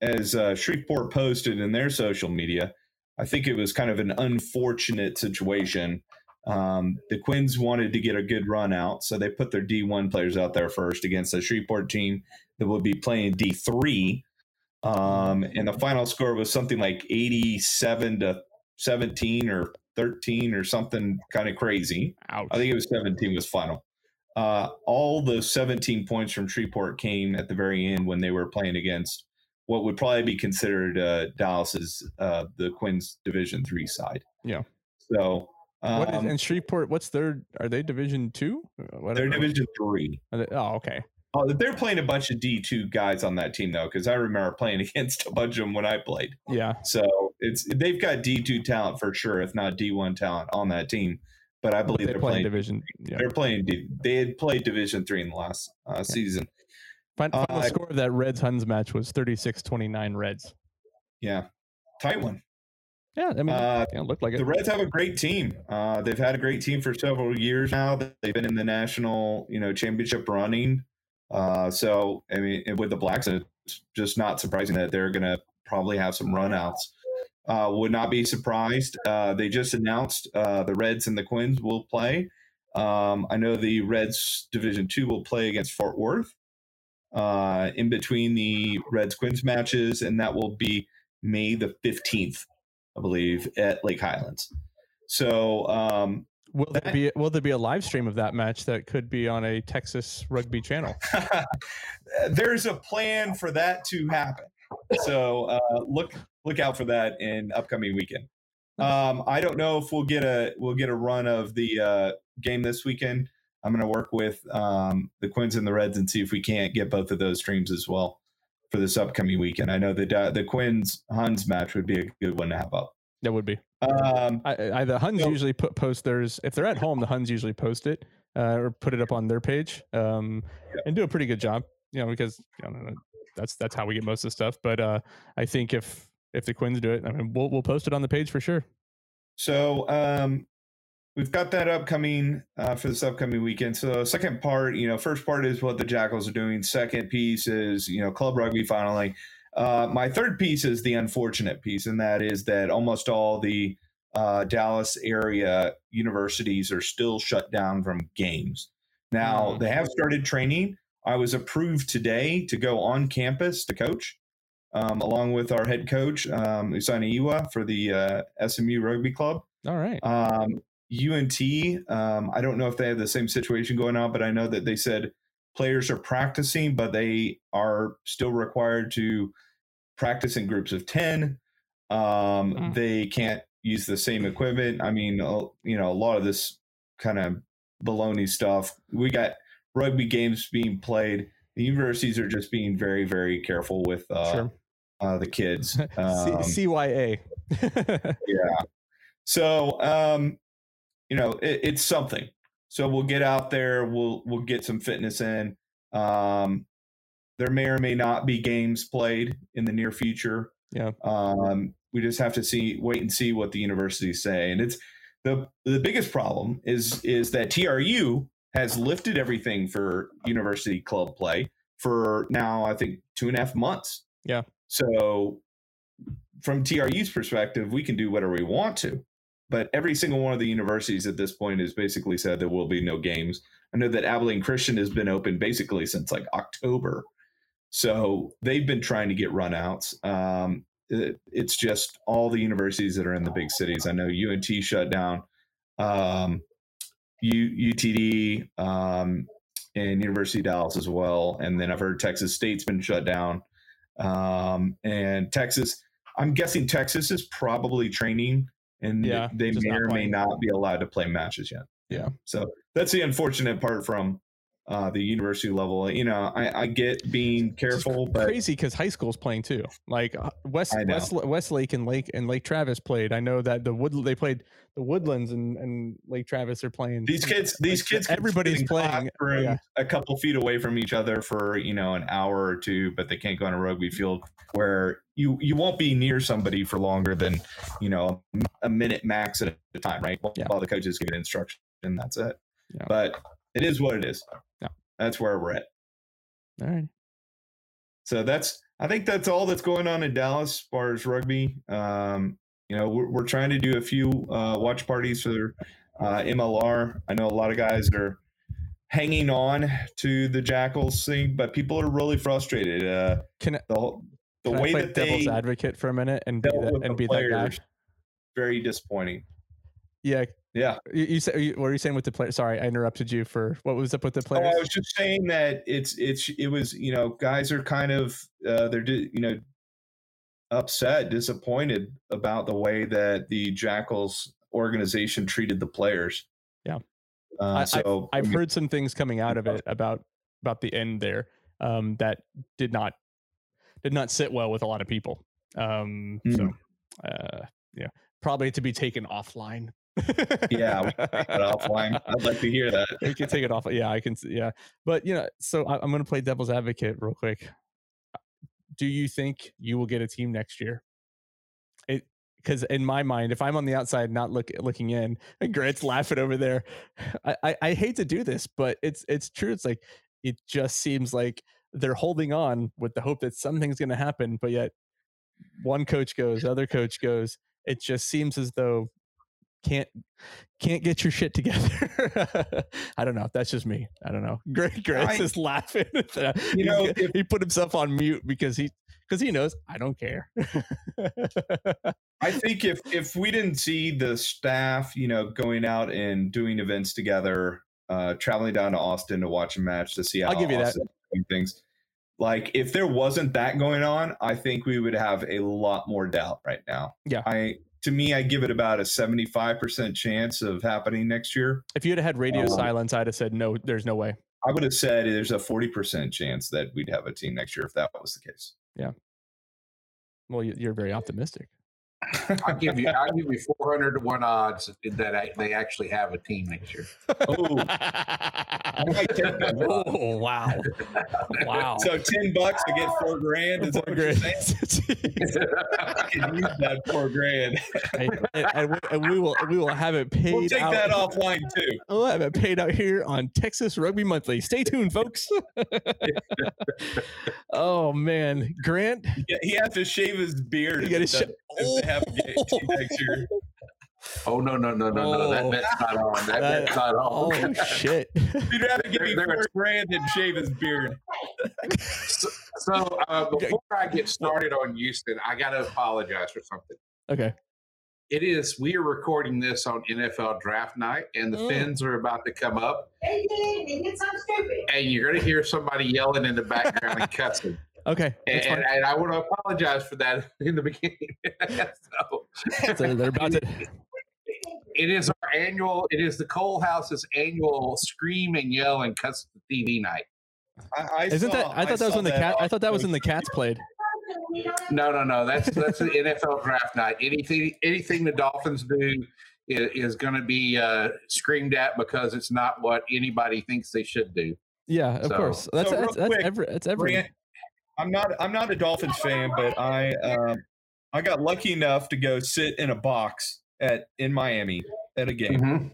as uh, Shreveport posted in their social media, I think it was kind of an unfortunate situation. Um, the Quins wanted to get a good run out, so they put their D1 players out there first against the Shreveport team that would be playing D3. Um, and the final score was something like 87 to 17 or 13 or something kind of crazy. Ouch. I think it was 17 was final. Uh, all the 17 points from Shreveport came at the very end when they were playing against what would probably be considered uh, Dallas's uh, the Quins Division three side. Yeah. So what is, um, and Shreveport? What's their? Are they Division two? They're are- Division three. are they- oh, okay. Oh, they're playing a bunch of D two guys on that team though, because I remember playing against a bunch of them when I played. Yeah. So it's they've got D two talent for sure, if not D one talent on that team. But I believe They they're play playing. Division. Yeah. They're playing. They had played Division three in the last uh, season. Fin- Final uh, score of that Reds Huns match was 36-29 Reds. Yeah, tight one. Yeah, I mean, Uh, it looked like it. The Reds have a great team. Uh, they've had a great team for several years now. They've been in the national, you know, championship running. Uh, so I mean, with the Blacks, it's just not surprising that they're going to probably have some runouts. Uh, would not be surprised. Uh, they just announced uh, the Reds and the Quins will play. Um, I know the Reds Division Two will play against Fort Worth uh, in between the Reds Quins matches, and that will be May the fifteenth, I believe, at Lake Highlands. So um, will there that- be will there be a live stream of that match that could be on a Texas rugby channel? there's a plan for that to happen. So uh, look look out for that in upcoming weekend. Um, I don't know if we'll get a we'll get a run of the uh, game this weekend. I'm going to work with um, the Quins and the Reds and see if we can't get both of those streams as well for this upcoming weekend. I know the the Quins Huns match would be a good one to have up. That would be. Um, I, I the Huns So- usually put post theirs if they're at home. The Huns usually post it uh, or put it up on their page um, and do a pretty good job. You know, because don't know, that's that's how we get most of the stuff. But uh, I think if if the Quins do it, I mean, we'll we'll post it on the page for sure. So um, we've got that upcoming uh, for this upcoming weekend. So second part, you know, first part is what the Jackals are doing. Second piece is you know club rugby finally. Uh, my third piece is the unfortunate piece, and that is that almost all the uh, Dallas area universities are still shut down from games. Now Mm. they have started training. I was approved today to go on campus to coach, um, along with our head coach um, Usani Iwa for the uh, SMU Rugby Club. All right. Um, UNT, um, I don't know if they have the same situation going on, but I know that they said players are practicing, but they are still required to practice in groups of 10. Um, Mm. They can't use the same equipment. I mean, you know, a lot of this kind of baloney stuff. We got rugby games being played. The universities are just being very, very careful with uh, sure. uh, the kids. C- Um, CYA. yeah. So, um, you know, it, it's something. So we'll get out there. We'll we'll get some fitness in. Um, there may or may not be games played in the near future. Yeah. Um, we just have to see, wait and see what the universities say. And it's the the biggest problem is is that TRU has lifted everything for university club play for now. I think two and a half months. Yeah. So from TRU's perspective, we can do whatever we want to. But every single one of the universities at this point has basically said there will be no games. I know that Abilene Christian has been open basically since like October. So they've been trying to get runouts. Um, it, it's just all the universities that are in the big cities. I know UNT shut down, um, U, UTD, um, and University of Dallas as well. And then I've heard Texas State's been shut down. Um, and Texas, I'm guessing Texas is probably training, and Yeah, they may or may not be allowed to play matches yet. Yeah. So that's the unfortunate part from uh, the university level. You know, I, I get being careful, but crazy because high school's playing too. Like uh, West West Westlake and Lake and Lake Travis played. I know that the wood they played the Woodlands and, and Lake Travis are playing. these kids, these kids, everybody's playing. Yeah. a couple feet away from each other for you know an hour or two, but they can't go on a rugby field where you you won't be near somebody for longer than you know a minute max at a time, right? While, Yeah. the coaches give instruction, and that's it. Yeah. But it is what it is. That's where we're at. All right. So that's I think that's all that's going on in Dallas as far as rugby. Um, you know, we're, we're trying to do a few uh, watch parties for uh, MLR. I know a lot of guys are hanging on to the Jackals thing, but people are really frustrated. Uh, Can I- the whole- the Can way that devil's they advocate for a minute and be that, and the be that guy? very disappointing. Yeah. Yeah. You, you said you, what were you saying with the player? Sorry, I interrupted you for what was up with the Oh, players? I was just saying that it's it's it was you know guys are kind of uh, they're you know upset, disappointed about the way that the Jackals organization treated the players. Yeah. Uh, so I've I mean, heard some things coming out of it about about the end there um, that did not did not sit well with a lot of people. Um, So, Mm. uh, yeah, probably to be taken offline. Yeah, we can take that offline. I'd like to hear that. we can take it off. Yeah, I can. Yeah, but you know, so I, I'm going to play devil's advocate real quick. Do you think you will get a team next year? It because in my mind, if I'm on the outside not look looking in, and Grant's laughing over there. I, I I hate to do this, but it's it's true. It's like it just seems like they're holding on with the hope that something's going to happen, but yet one coach goes, other coach goes. It just seems as though can't can't get your shit together. I don't know. That's just me. I don't know. Greg Grant's I- just laughing. You know, if- he put himself on mute because he because he knows I don't care. I think if if we didn't see the staff, you know, going out and doing events together, uh, traveling down to Austin to watch a match to see how I'll give you that. Austin doing things. Like if there wasn't that going on, I think we would have a lot more doubt right now. Yeah. I to me, I give it about a seventy five percent chance of happening next year. if you had had radio Um, silence, I'd have said no. There's no way. I would have said there's a forty percent chance that we'd have a team next year if that was the case. Yeah. Well, you- you're very optimistic. I'll give you, I'll give you 400 to one odds that I, they actually have a team next year. Oh, I might take that. oh wow, wow. So ten bucks to get four grand is that Four what you're grand. saying? I can use that four grand. and, and- and we, and we will we will have it paid We'll take out. that offline too. We'll have it paid out here on Texas Rugby Monthly. Stay tuned, folks. oh man, Grant, Yeah, he has to shave his beard. You gotta if, it oh, sh- does- if they a game team. Oh, no, no, no, no, no. Oh. That bet's not on. That That- bet's not on. oh shit. He'd have to give me There- there four grand and shave his beard. So, so uh, before I get started on Houston, I got to apologize for something. Okay. It is, we are recording this on NFL draft night, and the Mm. Fins are about to come up, They did, and it's so stupid. and you're going to hear somebody yelling in the background and cussing. Okay. And, and, and I want to apologize for that in the beginning. so, So they're about to. it is our annual, it is the Cole House's annual scream and yell and cuss the TV night. I, I Isn't that? I thought that was saw when the cat. I thought that was when the cats played. No, no, no. That's that's an NFL draft night. Anything anything the Dolphins do is, is going to be uh, screamed at because it's not what anybody thinks they should do. Yeah, of So- course. That's So real that's that's quick, every. That's every. Grant, I'm not I'm not a Dolphins fan, but I um, I got lucky enough to go sit in a box at in Miami at a game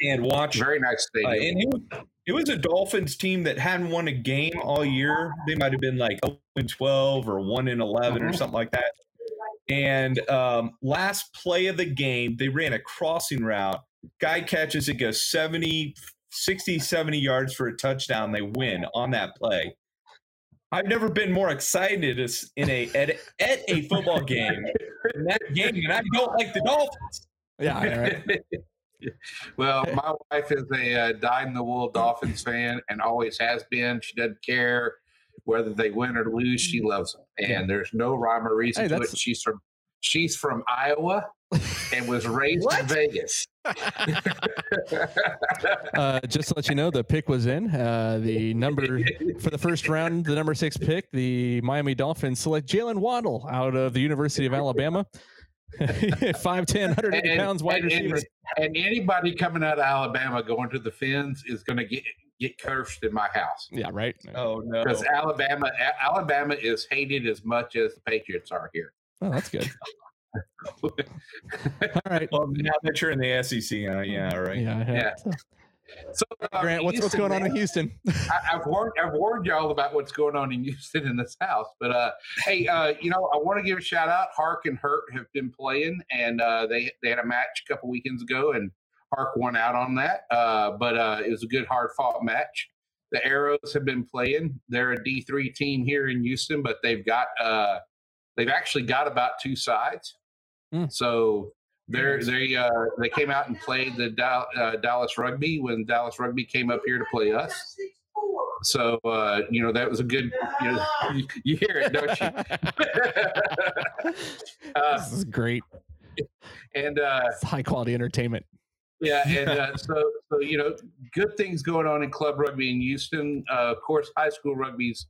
and watch Very nice Uh, and it was, it was a Dolphins team that hadn't won a game all year. They might have been like 0 12 or 1 and 11 or Mhm. something like that. And um, last play of the game, they ran a crossing route. Guy catches it, goes 70, 60, 70 yards for a touchdown. They win on that play. I've never been more excited as in a at, at a football game in that game, and I don't like the Dolphins. Yeah. I right? well, my wife is a uh, dyed in the wool Dolphins fan and always has been. She doesn't care whether they win or lose. She loves them, and Yeah. there's no rhyme or reason Hey, to it. She's from she's from Iowa and was raised in Vegas. Uh, just to let you know, the pick was in. Uh, the number for the first round, the number six pick, the Miami Dolphins select Jaylen Waddle out of the University of Alabama. 5'10, 180 And- pounds, wide and- and- receiver. and anybody coming out of Alabama going to the Fins is going to get get cursed in my house Yeah, right. Oh no. because Alabama Alabama is hated as much as the Patriots are here. Oh, that's good. All right. Well, now that you're in the SEC, uh, yeah, right. Yeah. Yeah. So uh, Grant, what's what's Houston, going on in Houston? I, I've warned I've warned y'all about what's going on in Houston in this house. But uh, hey, uh, you know, I want to give a shout out. Hark and Hurt have been playing, and uh, they they had a match a couple weekends ago, and Hark won out on that. Uh, but uh, it was a good, hard fought match. The Arrows have been playing. They're a D three team here in Houston, but they've got uh, they've actually got about two sides. Hmm. So they're they uh, they came out and played the uh, Dallas Rugby when Dallas Rugby came up here to play us. So uh, you know that was a good. You, know, you, you hear it, don't you? uh, this is great. and uh, It's high quality entertainment. yeah, and uh, so so you know, good things going on in club rugby in Houston. Uh, of course, high school rugby's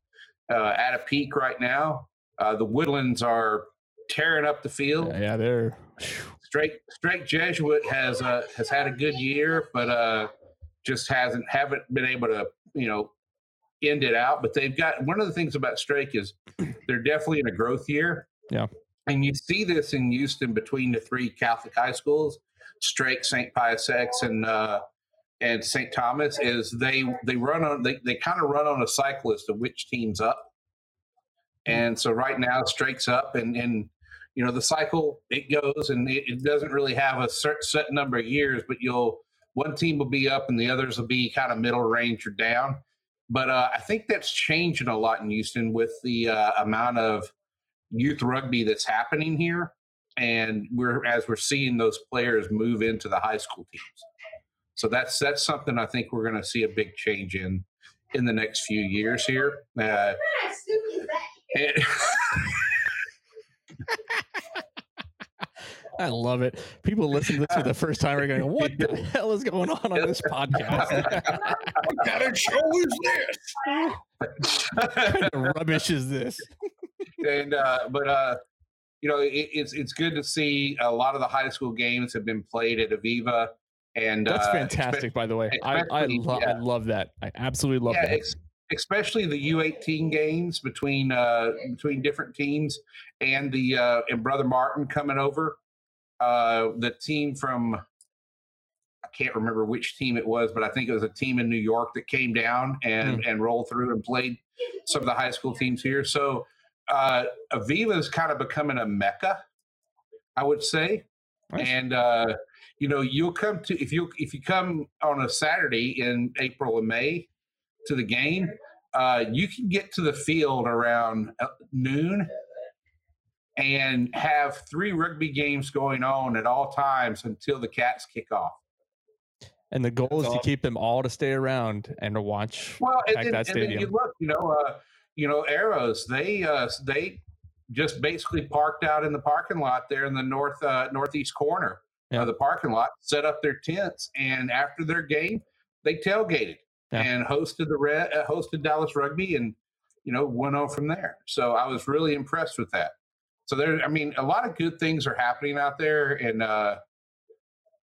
uh, at a peak right now. Uh, the Woodlands are tearing up the field. Yeah, yeah, they're Strake Strake Jesuit has uh, has had a good year, but uh, just hasn't haven't been able to you know end it out. But they've got one of the things about Strake is they're definitely in a growth year. Yeah. and you see this in Houston between the three Catholic high schools, Strake, St. Pius X, and uh, and St. Thomas. Is they they run on they they kind of run on a cycle as to which team's up. And so right now, Strake's up, and and you know the cycle it goes and it, it doesn't really have a certain set number of years but you'll one team will be up and the others will be kind of middle range or down. But uh, i think that's changing a lot in houston with the uh, amount of youth rugby that's happening here. And we're as we're seeing those players move into the high school teams. So that's that's something i think we're going to see a big change in in the next few years here. Uh, and- I love it. People listen to this for the first time are going, "What the hell is going on on this podcast? What kind of show is this? what kind of rubbish is this?" and uh, but uh, you know it, it's it's good to see a lot of the high school games have been played at AVEVA, and That's uh, fantastic, by the way. I I, lo- I love that. I absolutely love yeah, that. ex- especially the U18 games between uh, between different teams, and the uh, and Brother Martin coming over. Uh, the team from I can't remember which team it was, but I think it was a team in New York that came down and and rolled through and played some of the high school teams here. So uh, AVEVA is kind of becoming a mecca, I would say. Nice. And uh, you know, you'll come to if you if you come on a Saturday in April and May to the game, uh, you can get to the field around uh, noon and have three rugby games going on at all times until the Cats kick off. And the goal is to keep them all to stay around and to watch. Well, and, Pack then, that and then you look, you know, uh, you know, arrows. They uh, they just basically parked out in the parking lot there in the north uh, northeast corner Yeah. of the parking lot, set up their tents, and after their game, they tailgated Yeah. and hosted the red, uh, hosted Dallas Rugby, and you know went on from there. So I was really impressed with that. So there, I mean, a lot of good things are happening out there, and uh,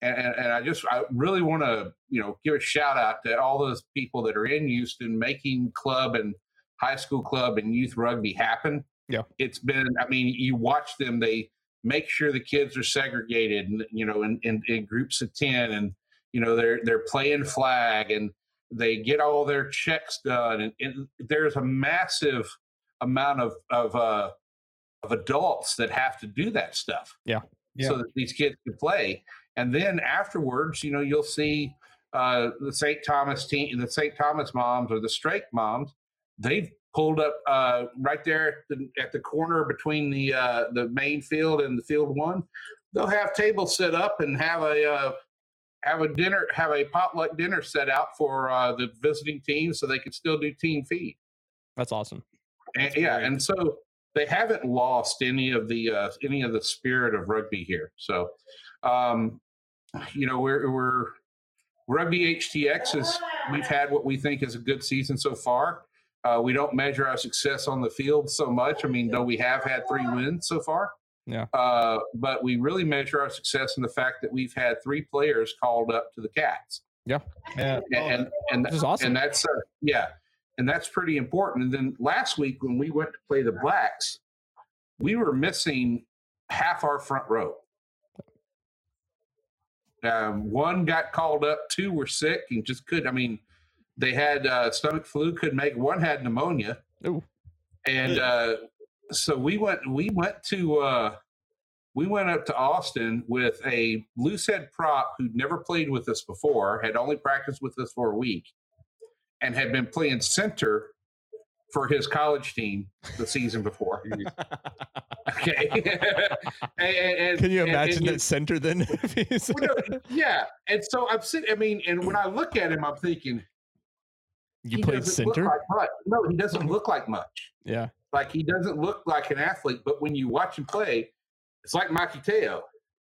and, and, and I just I really want to you know give a shout out to all those people that are in Houston making club and high school club and youth rugby happen. Yeah. it's been. I mean, you watch them; they make sure the kids are segregated, and you know, in, in, in groups of ten, and you know they're they're playing flag, and they get all their checks done, and, and there's a massive amount of of uh, of adults that have to do that stuff. Yeah. so that these kids can play. And then afterwards, you know, you'll see uh, the St. Thomas team, the St. Thomas moms or the Strake moms. They've pulled up uh, right there at the, at the corner between the uh, the main field and the field one. They'll have tables set up and have a uh, have a dinner, have a potluck dinner set out for uh, the visiting team, so they can still do team feed. That's awesome. and, yeah, and so they haven't lost any of the uh, any of the spirit of rugby here. So, um, you know, we're we're rugby HTX is we've had what we think is a good season so far. Uh, we don't measure our success on the field so much. I mean, though we have had three wins so far. Yeah. Uh, but we really measure our success in the fact that we've had three players called up to the Cats. Yeah. And and, and, Which awesome. and that's uh, yeah, and that's pretty important. And then last week when we went to play the Blacks, we were missing half our front row. Um, one got called up, two were sick and just could. I mean, they had uh, stomach flu, couldn't make. One had pneumonia, Ooh. and uh, so we went. We went to. Uh, we went up to Austin with a loose head prop who'd never played with us before, had only practiced with us for a week, and had been playing center for his college team the season before. Okay. And- and- and- Can you and- and imagine you- that center then? well, yeah. And so I'm sitting, I mean, and when I look at him, I'm thinking, you he played center? like. No, he doesn't look like much. Yeah. Like he doesn't look like an athlete, but when you watch him play, it's like Mikey Teo.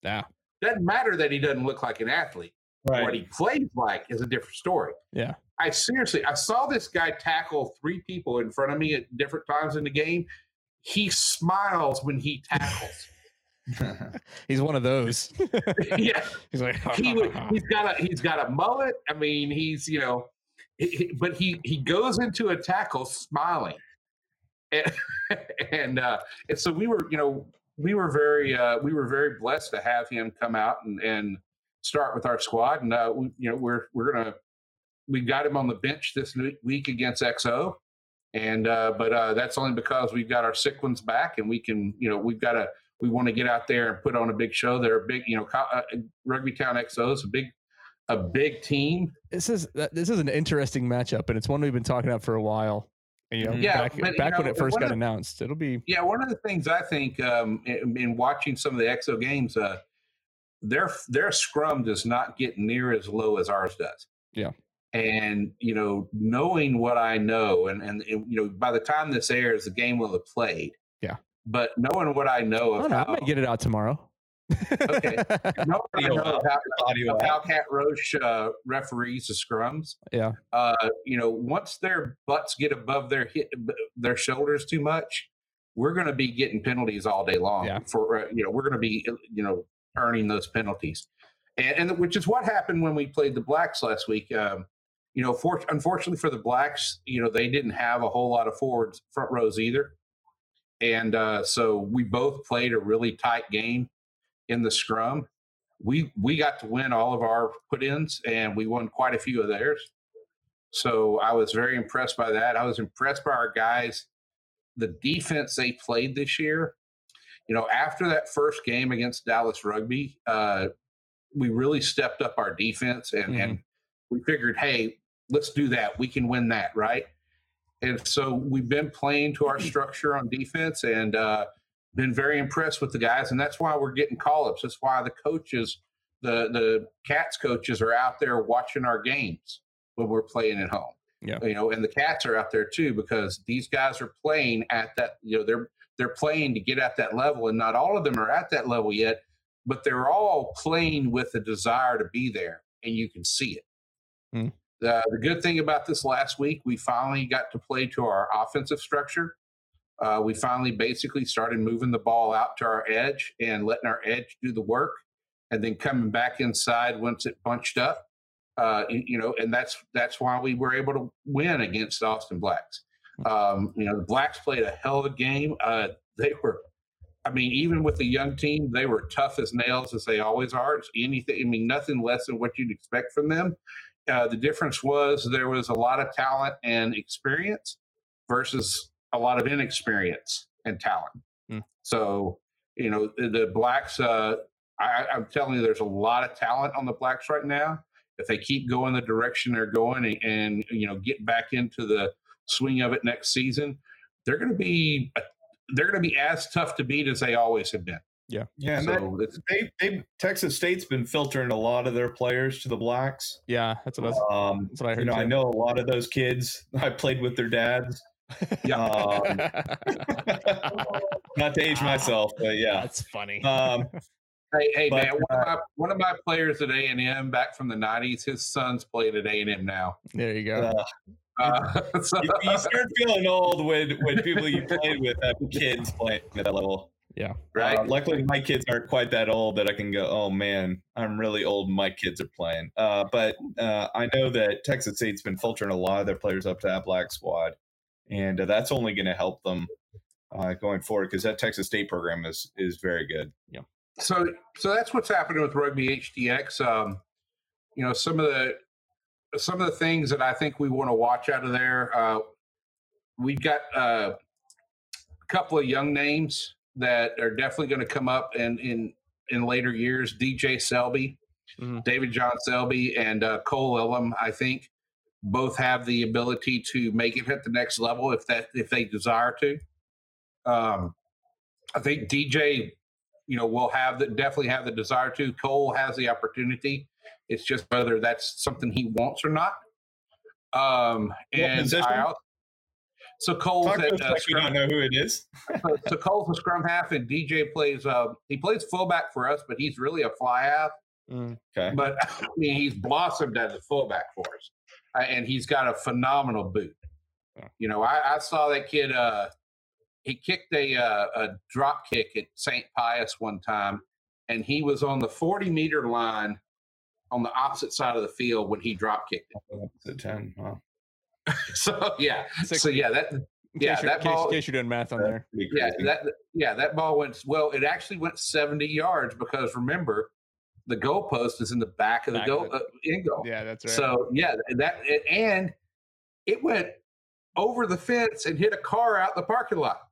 Yeah. Doesn't matter that he doesn't look like an athlete. What he plays like is a different story. Yeah. I seriously, I saw this guy tackle three people in front of me at different times in the game. He smiles when he tackles. He's one of those. yeah, He's like, he would, he's got a he's got a mullet. I mean, he's you know, he- he- but he he goes into a tackle smiling, and and, uh, and so we were you know we were very uh, we were very blessed to have him come out and and start with our squad, and uh, we, you know we're we're gonna we got him on the bench this week against XO. And uh, but uh, that's only because we've got our sick ones back, and we can, you know, we've got to we want to get out there and put on a big show. They're a big, you know, uh, Rugby Town XO is a big, a big team. this is this is an interesting matchup, and it's one we've been talking about for a while. You know, Yeah, back, but, you back when know, it first got of- announced, it'll be Yeah, one of the things I think um, in, in watching some of the EXO games, uh, their their scrum does not get near as low as ours does. Yeah. And you know, knowing what I know, and and you know, by the time this airs, the game will have played. Yeah. But knowing what I know I of don't know. I might get it out tomorrow. Okay. what Audio how, Audio how out. Cat Roche uh, referees the scrums, yeah. uh, you know, once their butts get above their hit, their shoulders too much, we're going to be getting penalties all day long. Yeah. For uh, you know, we're going to be you know earning those penalties, and, and which is what happened when we played the Blacks last week. Um, you know, for, unfortunately for the Blacks, you know, they didn't have a whole lot of forwards front rows either, and uh, so we both played a really tight game in the scrum. We we got to win all of our put-ins, and we won quite a few of theirs. So I was very impressed by that. I was impressed by our guys, the defense they played this year. You know, after that first game against Dallas Rugby, uh, we really stepped up our defense, and, and we figured, hey, let's do that. We can win that, right? And so we've been playing to our structure on defense, and uh, been very impressed with the guys, and that's why we're getting call ups. That's why the coaches, the the Cats coaches, are out there watching our games when we're playing at home. Yeah. you know, and the Cats are out there too because these guys are playing at that. You know, they're they're playing to get at that level, and not all of them are at that level yet, but they're all playing with a desire to be there, and you can see it. Hmm. The, the good thing about this last week, we finally got to play to our offensive structure uh, we finally basically started moving the ball out to our edge and letting our edge do the work and then coming back inside once it bunched up. Uh, you know and that's that's why we were able to win against austin blacks. Um, you know the blacks played a hell of a game. Uh, they were i mean even with the young team they were tough as nails as they always are. It's anything i mean nothing less than what you'd expect from them. Uh, the difference was there was a lot of talent and experience versus a lot of inexperience and talent. Hmm. So, you know, the, the blacks, uh, I, I'm telling you, there's a lot of talent on the blacks right now. If they keep going the direction they're going and, and you know get back into the swing of it next season, they're going to be they're going to be as tough to beat as they always have been. Yeah, and that, so it's, they, they Texas State's been filtering a lot of their players to the blacks. Yeah, that's what I was, Um, that's what I heard. you know, I know a lot of those kids. I played with their dads. Um, not to age myself, but yeah. That's funny. Um, Hey, hey But, man, one, of my, one of my players at A and M back from the '90s, his son's played at A and M now. there you go. uh, Uh, so- you, you start feeling old when when people you played with have kids playing at that level. Yeah. right. Uh, luckily, my kids aren't quite that old that I can go. Oh man, I'm really old. My kids are playing. Uh, but uh, I know that Texas State's been filtering a lot of their players up to that black squad, and uh, that's only going to help them uh, going forward because that Texas State program is is very good. Yeah. so so that's what's happening with rugby HTX um you know some of the some of the things that i think we want to watch out of there uh we've got uh, a couple of young names that are definitely going to come up in in in later years dj selby Mhm. david john selby and uh, cole Ellum. i think both have the ability to make it at the next level if that if they desire to um i think dj you know, will have the definitely have the desire to. Cole has the opportunity. It's just whether that's something he wants or not. Um, and? I so Cole's Talk at uh, like we don't know who it is. so, so Cole's a scrum half, and DJ plays. Uh, he plays fullback for us, but he's really a fly half. Mm. Okay. But I mean, he's blossomed as a fullback for us, and he's got a phenomenal boot. You know, I, I saw that kid. Uh, he kicked a uh, a drop kick at St. Pius one time, and he was on the forty meter line on the opposite side of the field when he drop kicked it. It's a ten. Wow. So yeah, Six so yeah, that In yeah case you're- that in ball in case you're doing math on there. yeah that yeah that ball went well. It actually went seventy yards because remember the goalpost is in the back of the Back of goal the- uh, end goal. Yeah, that's right. So yeah, that and it went over the fence and hit a car out in the parking lot.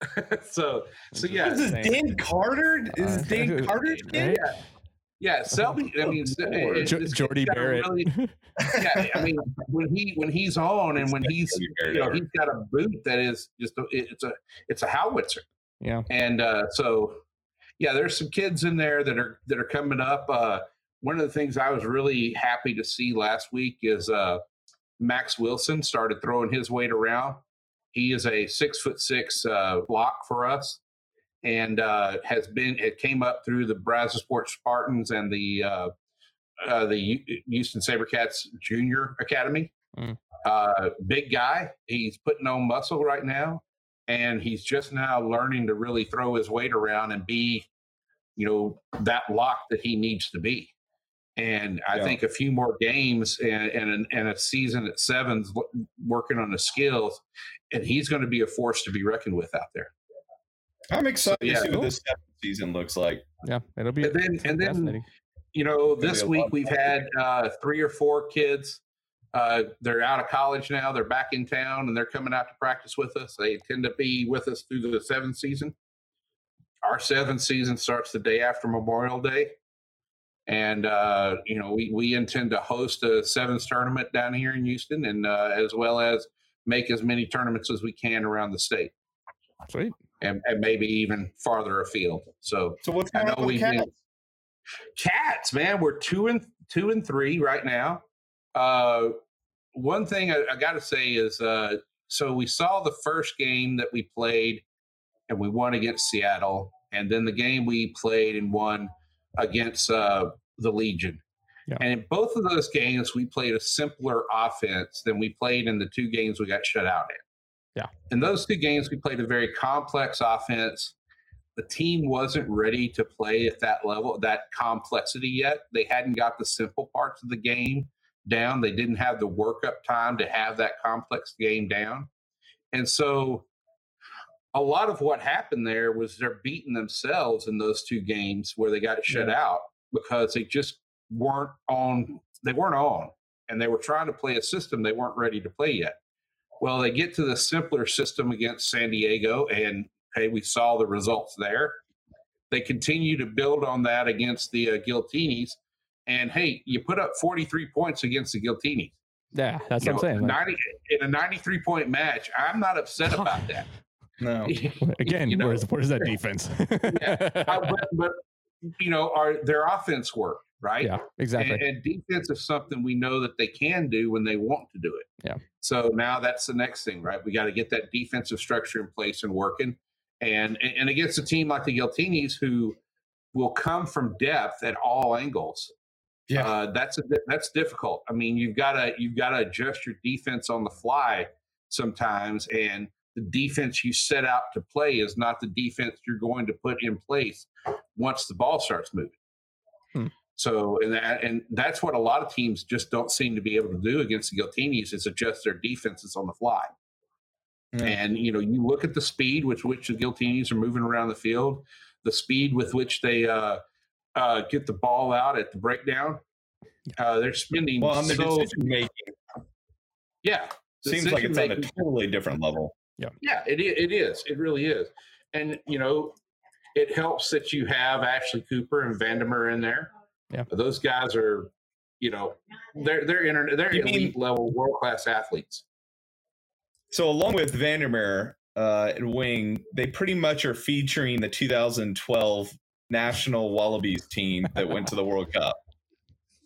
so so yeah, This is Dan Carter. Is Uh, Dan Carter's kid? right? yeah. Selby, I mean, s- it- Jo- Jordie got Barrett. really- yeah, I mean, when he when he's on and when he's you know he's got a boot that is just a, it's a it's a howitzer. yeah. and uh, so yeah there's some kids in there that are that are coming up uh, one of the things i was really happy to see last week is uh, max wilson started throwing his weight around he is a six foot six uh, block for us and uh, has been it came up through the Brazosport Spartans and the uh, uh, the Houston Sabercats Junior Academy. Mm. Uh, big guy, he's putting on muscle right now, and he's just now learning to really throw his weight around and be, you know, that lock that he needs to be. And I Yeah. think a few more games and and, and a season at sevens working on his skills, and he's going to be a force to be reckoned with out there. I'm excited Yeah. to see what this season looks like. Yeah, it'll be And then and then you know, this week we've had uh, three or four kids. Uh, they're out of college now. They're back in town and they're coming out to practice with us. They tend to be with us through the seventh season. Our seventh season starts the day after Memorial Day. And, uh, you know, we, we intend to host a sevens tournament down here in Houston and uh, as well as make as many tournaments as we can around the state Sweet. and, and maybe even farther afield. So, So what's I going know on with we Cats? did. Cats, man, we're two and two and three right now. Uh, one thing I, I got to say is, uh, so we saw the first game that we played, and we won against Seattle, and then the game we played and won against uh, the Legion. Yeah. And in both of those games, we played a simpler offense than we played in the two games we got shut out in. Yeah. In those two games, we played a very complex offense the team wasn't ready to play at that level, that complexity yet. They hadn't got the simple parts of the game down. They didn't have the workup time to have that complex game down. And so a lot of what happened there was they're beating themselves in those two games where they got shut out because they just weren't on they weren't on and they were trying to play a system they weren't ready to play yet. Well, they get to the simpler system against San Diego and hey, we saw the results there. They continue to build on that against the uh, Giltinis. And hey, you put up 43 points against the Giltinis. Yeah, that's You what I'm know, saying. 90, in a 93 point match, I'm not upset about that. No. again, you know, where's where's that defense? Uh, but, but, you know, our their offense work, right? yeah, exactly. And, and defense is something we know that they can do when they want to do it. Yeah. So now that's the next thing, right? We got to get that defensive structure in place and working. And and against a team like the Giltinis, who will come from depth at all angles, Yeah. uh, that's a, that's difficult. I mean, you've got to you've got to adjust your defense on the fly sometimes, and the defense you set out to play is not the defense you're going to put in place once the ball starts moving. Hmm. So, and that and that's what a lot of teams just don't seem to be able to do against the Giltinis is adjust their defenses on the fly. Yeah. And you know, you look at the speed with which the Giltinis are moving around the field, the speed with which they uh, uh, get the ball out at the breakdown. Uh, they're spending Well, on the so decision making, yeah. seems like it's on a totally different level. yeah, yeah, it, it is. It really is. And, you know, it helps that you have Ashley Cooper and Vandemer in there. Yeah. Those guys are, you know, they're they're inter- they're You mean- elite level world class athletes. So along with Vandermeer uh, and Wing, they pretty much are featuring the 2012 National Wallabies team that went to the World Cup.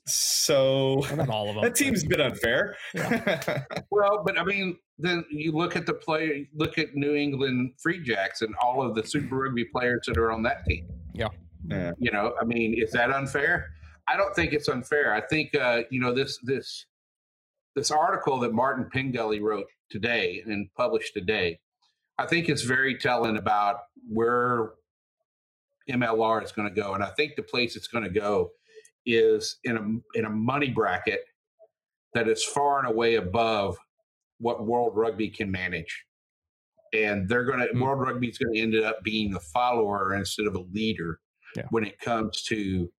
So not all of them. that seems a bit unfair. Well, but I mean, then you look at the player, look at New England Free Jacks and all of the Super Rugby players that are on that team. Yeah. You know, I mean, is that unfair? I don't think it's unfair. I think uh, you know this this this article that Martin Pengelly wrote today and published today. I think it's very telling about where MLR is going to go, and I think the place it's going to go is in a in a money bracket that is far and away above what World Rugby can manage. And they're going to, Mm. World Rugby is going to end up being a follower instead of a leader Yeah. when it comes to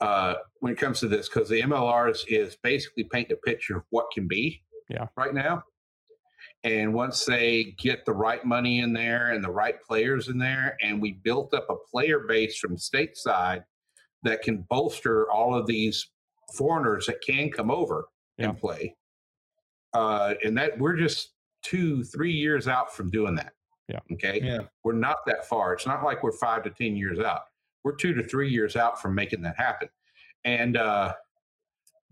uh, when it comes to this, because the MLRs is basically painting a picture of what can be Yeah. right now. And once they get the right money in there and the right players in there, and we built up a player base from stateside that can bolster all of these foreigners that can come over Yeah. and play. Uh, and that we're just two, three years out from doing that. Yeah. Okay. Yeah. We're not that far. It's not like we're five to 10 years out. We're two to three years out from making that happen. And uh,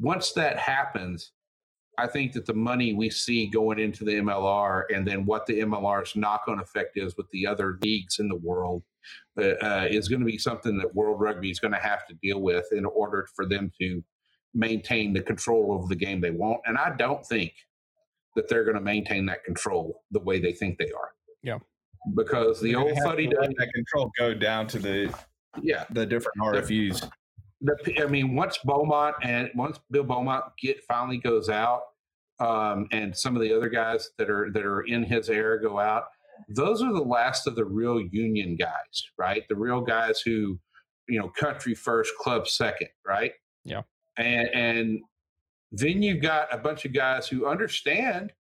once that happens, I think that the money we see going into the MLR and then what the MLR's knock on effect is with the other leagues in the world uh, uh, is going to be something that World Rugby is going to have to deal with in order for them to maintain the control over the game they want. And I don't think that they're going to maintain that control the way they think they are. Yeah. Because the They're old gonna have fuddy to duddy, that control go down to the yeah, the different RFUs. the I mean, once Beaumont and once Bill Beaumont get finally goes out, um, and some of the other guys that are that are in his era go out, those are the last of the real union guys, right? The real guys who, you know, country first, club second, right? Yeah. And and then you've got a bunch of guys who understand,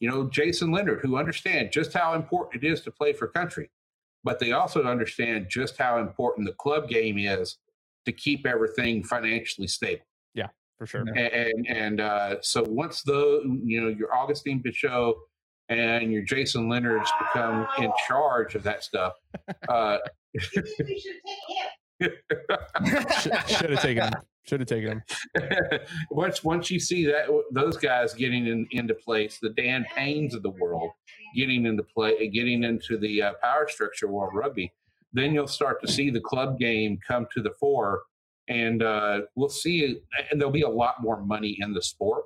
you know, Jason Leonard, who understand just how important it is to play for country, but they also understand just how important the club game is to keep everything financially stable. For sure. And and, uh, so once the you know your Augustine Pichot and your Jason Leonards become in charge of that stuff, uh, should take him. Should have taken him. Should have taken him. once once you see that those guys getting in, into place, the Dan Paynes of the world getting into play, getting into the uh, power structure of World Rugby, then you'll start to see the club game come to the fore, and uh, we'll see, and there'll be a lot more money in the sport,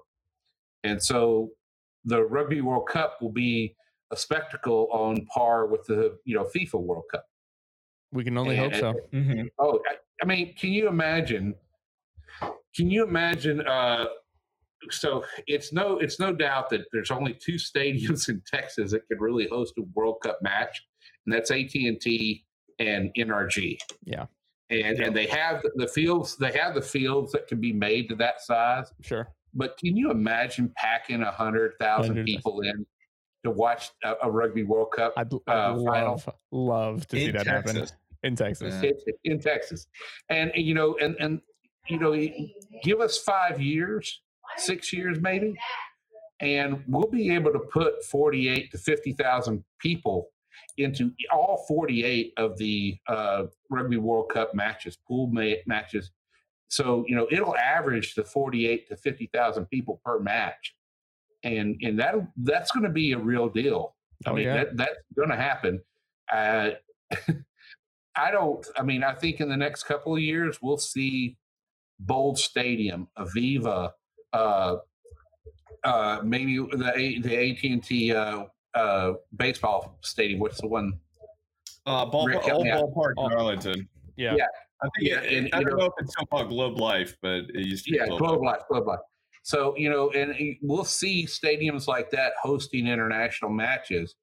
and so the Rugby World Cup will be a spectacle on par with the you know FIFA World Cup. We can only hope so. Mhm. Oh, I, I mean, can you imagine? Can you imagine? Uh, so it's no, it's no doubt that there's only two stadiums in Texas that could really host a World Cup match, and that's AT and T and NRG. Yeah. And and they have the fields. They have the fields that can be made to that size. Sure. But can you imagine packing a hundred thousand people in to watch a, a Rugby World Cup I'd, I'd Uh, final. love, love to see In that happen in Texas. Yeah. in, in Texas, and and, you know, and and you know, give us five years, six years maybe, and we'll be able to put forty-eight to fifty thousand people into all forty-eight of the uh, Rugby World Cup matches, pool ma- matches. So you know, it'll average to forty-eight to fifty thousand people per match. and and that that's going to be a real deal. I Oh, mean, yeah. that, that's going to happen. Uh, I don't. I mean, I think in the next couple of years we'll see Bold Stadium, AVEVA, uh, uh, maybe the A- the AT and T uh, uh, baseball stadium. What's the one? Uh, ball, Rick, old help me out. ballpark Oh. in Arlington. Yeah. Yeah. I think Yeah, it- and, I don't know- know if it's still called Globe Life, but it used to be Yeah, Globe Globe Life. Life, Globe Life. So you know, and we'll see stadiums like that hosting international matches,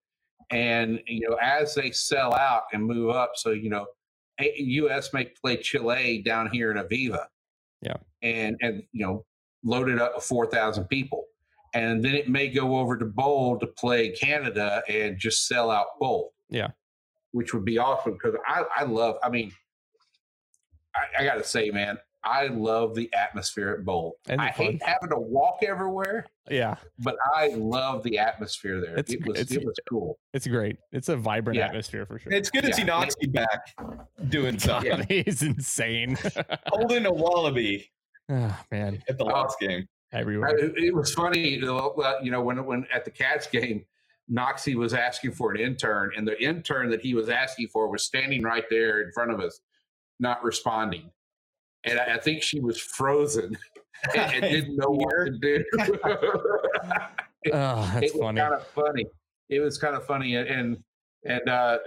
and you know, as they sell out and move up, so you know, U.S. may play Chile down here in AVEVA, Yeah. and and you know, loaded up with four thousand people, and then it may go over to Bowl to play Canada and just sell out Bowl. Yeah. which would be awesome because I I love. I mean, I, I got to say, man. I love the atmosphere at Bowl. And the I hate having to walk everywhere, Yeah. but I love the atmosphere there. It's- it was it's- it was cool. It's great. It's a vibrant Yeah. atmosphere for sure. It's good to Yeah. see Noxie back doing something, God, he's insane. holding a wallaby oh, man. at the Oh. last game. Everywhere. It, it was funny, you know, well, you know, when when at the Cats game, Noxie was asking for an intern, and the intern that he was asking for was standing right there in front of us, not responding. And I, I think she was frozen and, and didn't know what to do. Oh, that's it was funny. kind of funny. It was kind of funny, and and uh,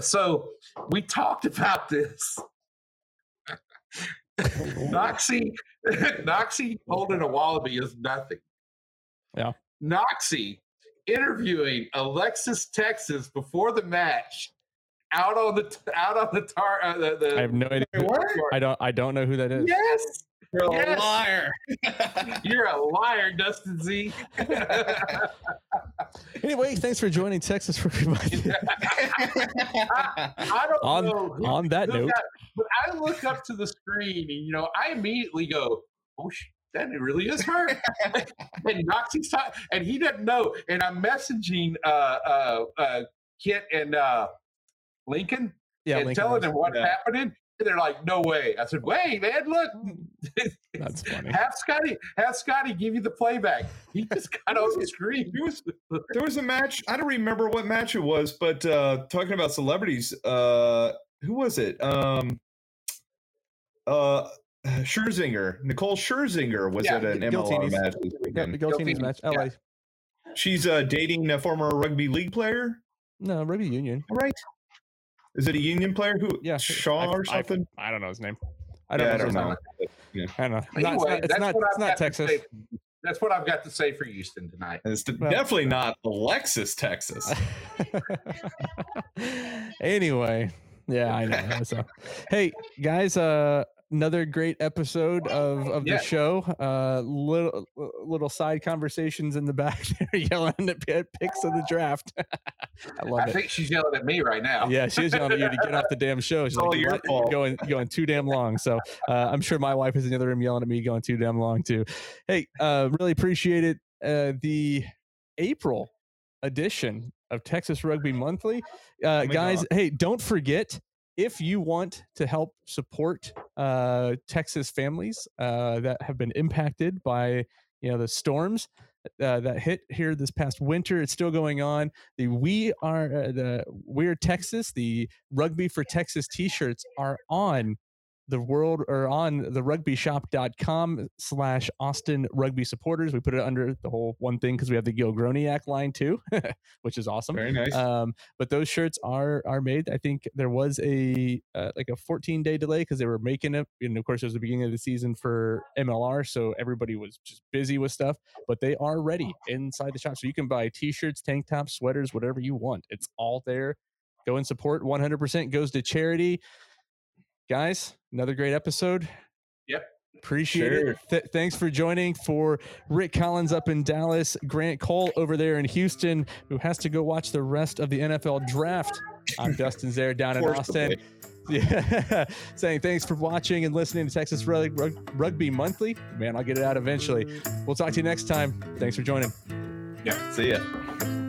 so we talked about this. Noxie, Noxie holding a wallaby is nothing. Yeah. Noxie interviewing Alexis Texas before the match, out on the out on the tar. Uh, the, the I have no idea. What? I don't. I don't know who that is. Yes, You're a liar. you're a liar, Dustin Z. Anyway, thanks for joining Texas for Monday. I, I don't On- know. who- on that note- got- but I look up to the screen and you know, I immediately go, "Oh, sh- that it really is her." and Noxie's talking, and he doesn't know. And I'm messaging uh, uh, uh, Kit and uh, Lincoln Yeah, and Lincoln telling them what's Yeah. happening. And they're like, "No way!" I said, "Wait, man, look." That's funny. have Scotty, have Scotty give you the playback. He just got on the screen. There was there was a match. I don't remember what match it was, but uh talking about celebrities, uh who was it? Um uh Scherzinger, Nicole Scherzinger was Yeah, at an MLR Giltinis. match this Go, weekend. go team's Guilty. match. Yeah. She's uh, dating a former rugby league player, No, Rugby Union. right? Is it a union player who? Yeah, Shaw I- or I- something. I don't know his name. I don't yeah, I know. don't know. name. I don't know. Not- it's Anyway, not, it's that's not, what it's not Texas. say- That's what I've got to say for Houston tonight. It's de- Well- definitely not Alexis, Texas. anyway, yeah, I know. So, hey guys, uh, another great episode of of Yeah. the show. Uh, little little side conversations in the back there, yelling at picks of the draft. I love I it. think she's yelling at me right now. Yeah, she's yelling at you to get off the damn show. She's It's like, your fault." going going too damn long. So uh, I'm sure my wife is in the other room yelling at me, going too damn long too. Hey, uh, really appreciate it. Uh, the April edition of Texas Rugby Monthly, uh, my guys. God. Hey, don't forget if you want to help support uh, Texas families uh, that have been impacted by you know the storms uh, that hit here this past winter. It's still going on. The we are uh, the we're Texas. The Rugby for Texas T-shirts are on the world or on the rugbyshop.com slash Austin rugby supporters. We put it under the whole one thing because we have the Gil Groniak line too, which is awesome. Very nice. Um, but those shirts are are made. I think there was a uh, like a 14 day delay because they were making it, and of course it was the beginning of the season for MLR, so everybody was just busy with stuff. But they are ready inside the shop, so you can buy t-shirts, tank tops, sweaters, whatever you want. It's all there. Go and support. 100% goes to charity. Guys, another great episode. Yep. Appreciate Sure. it. Th- thanks for joining for Rick Collins up in Dallas, Grant Cole over there in Houston, who has to go watch the rest of the NFL draft. I'm Dustin Zare down in Austin. Yeah, saying thanks for watching and listening to Texas Rug- Rug- Rugby Monthly. Man, I'll get it out eventually. We'll talk to you next time. Thanks for joining. Yeah. See ya.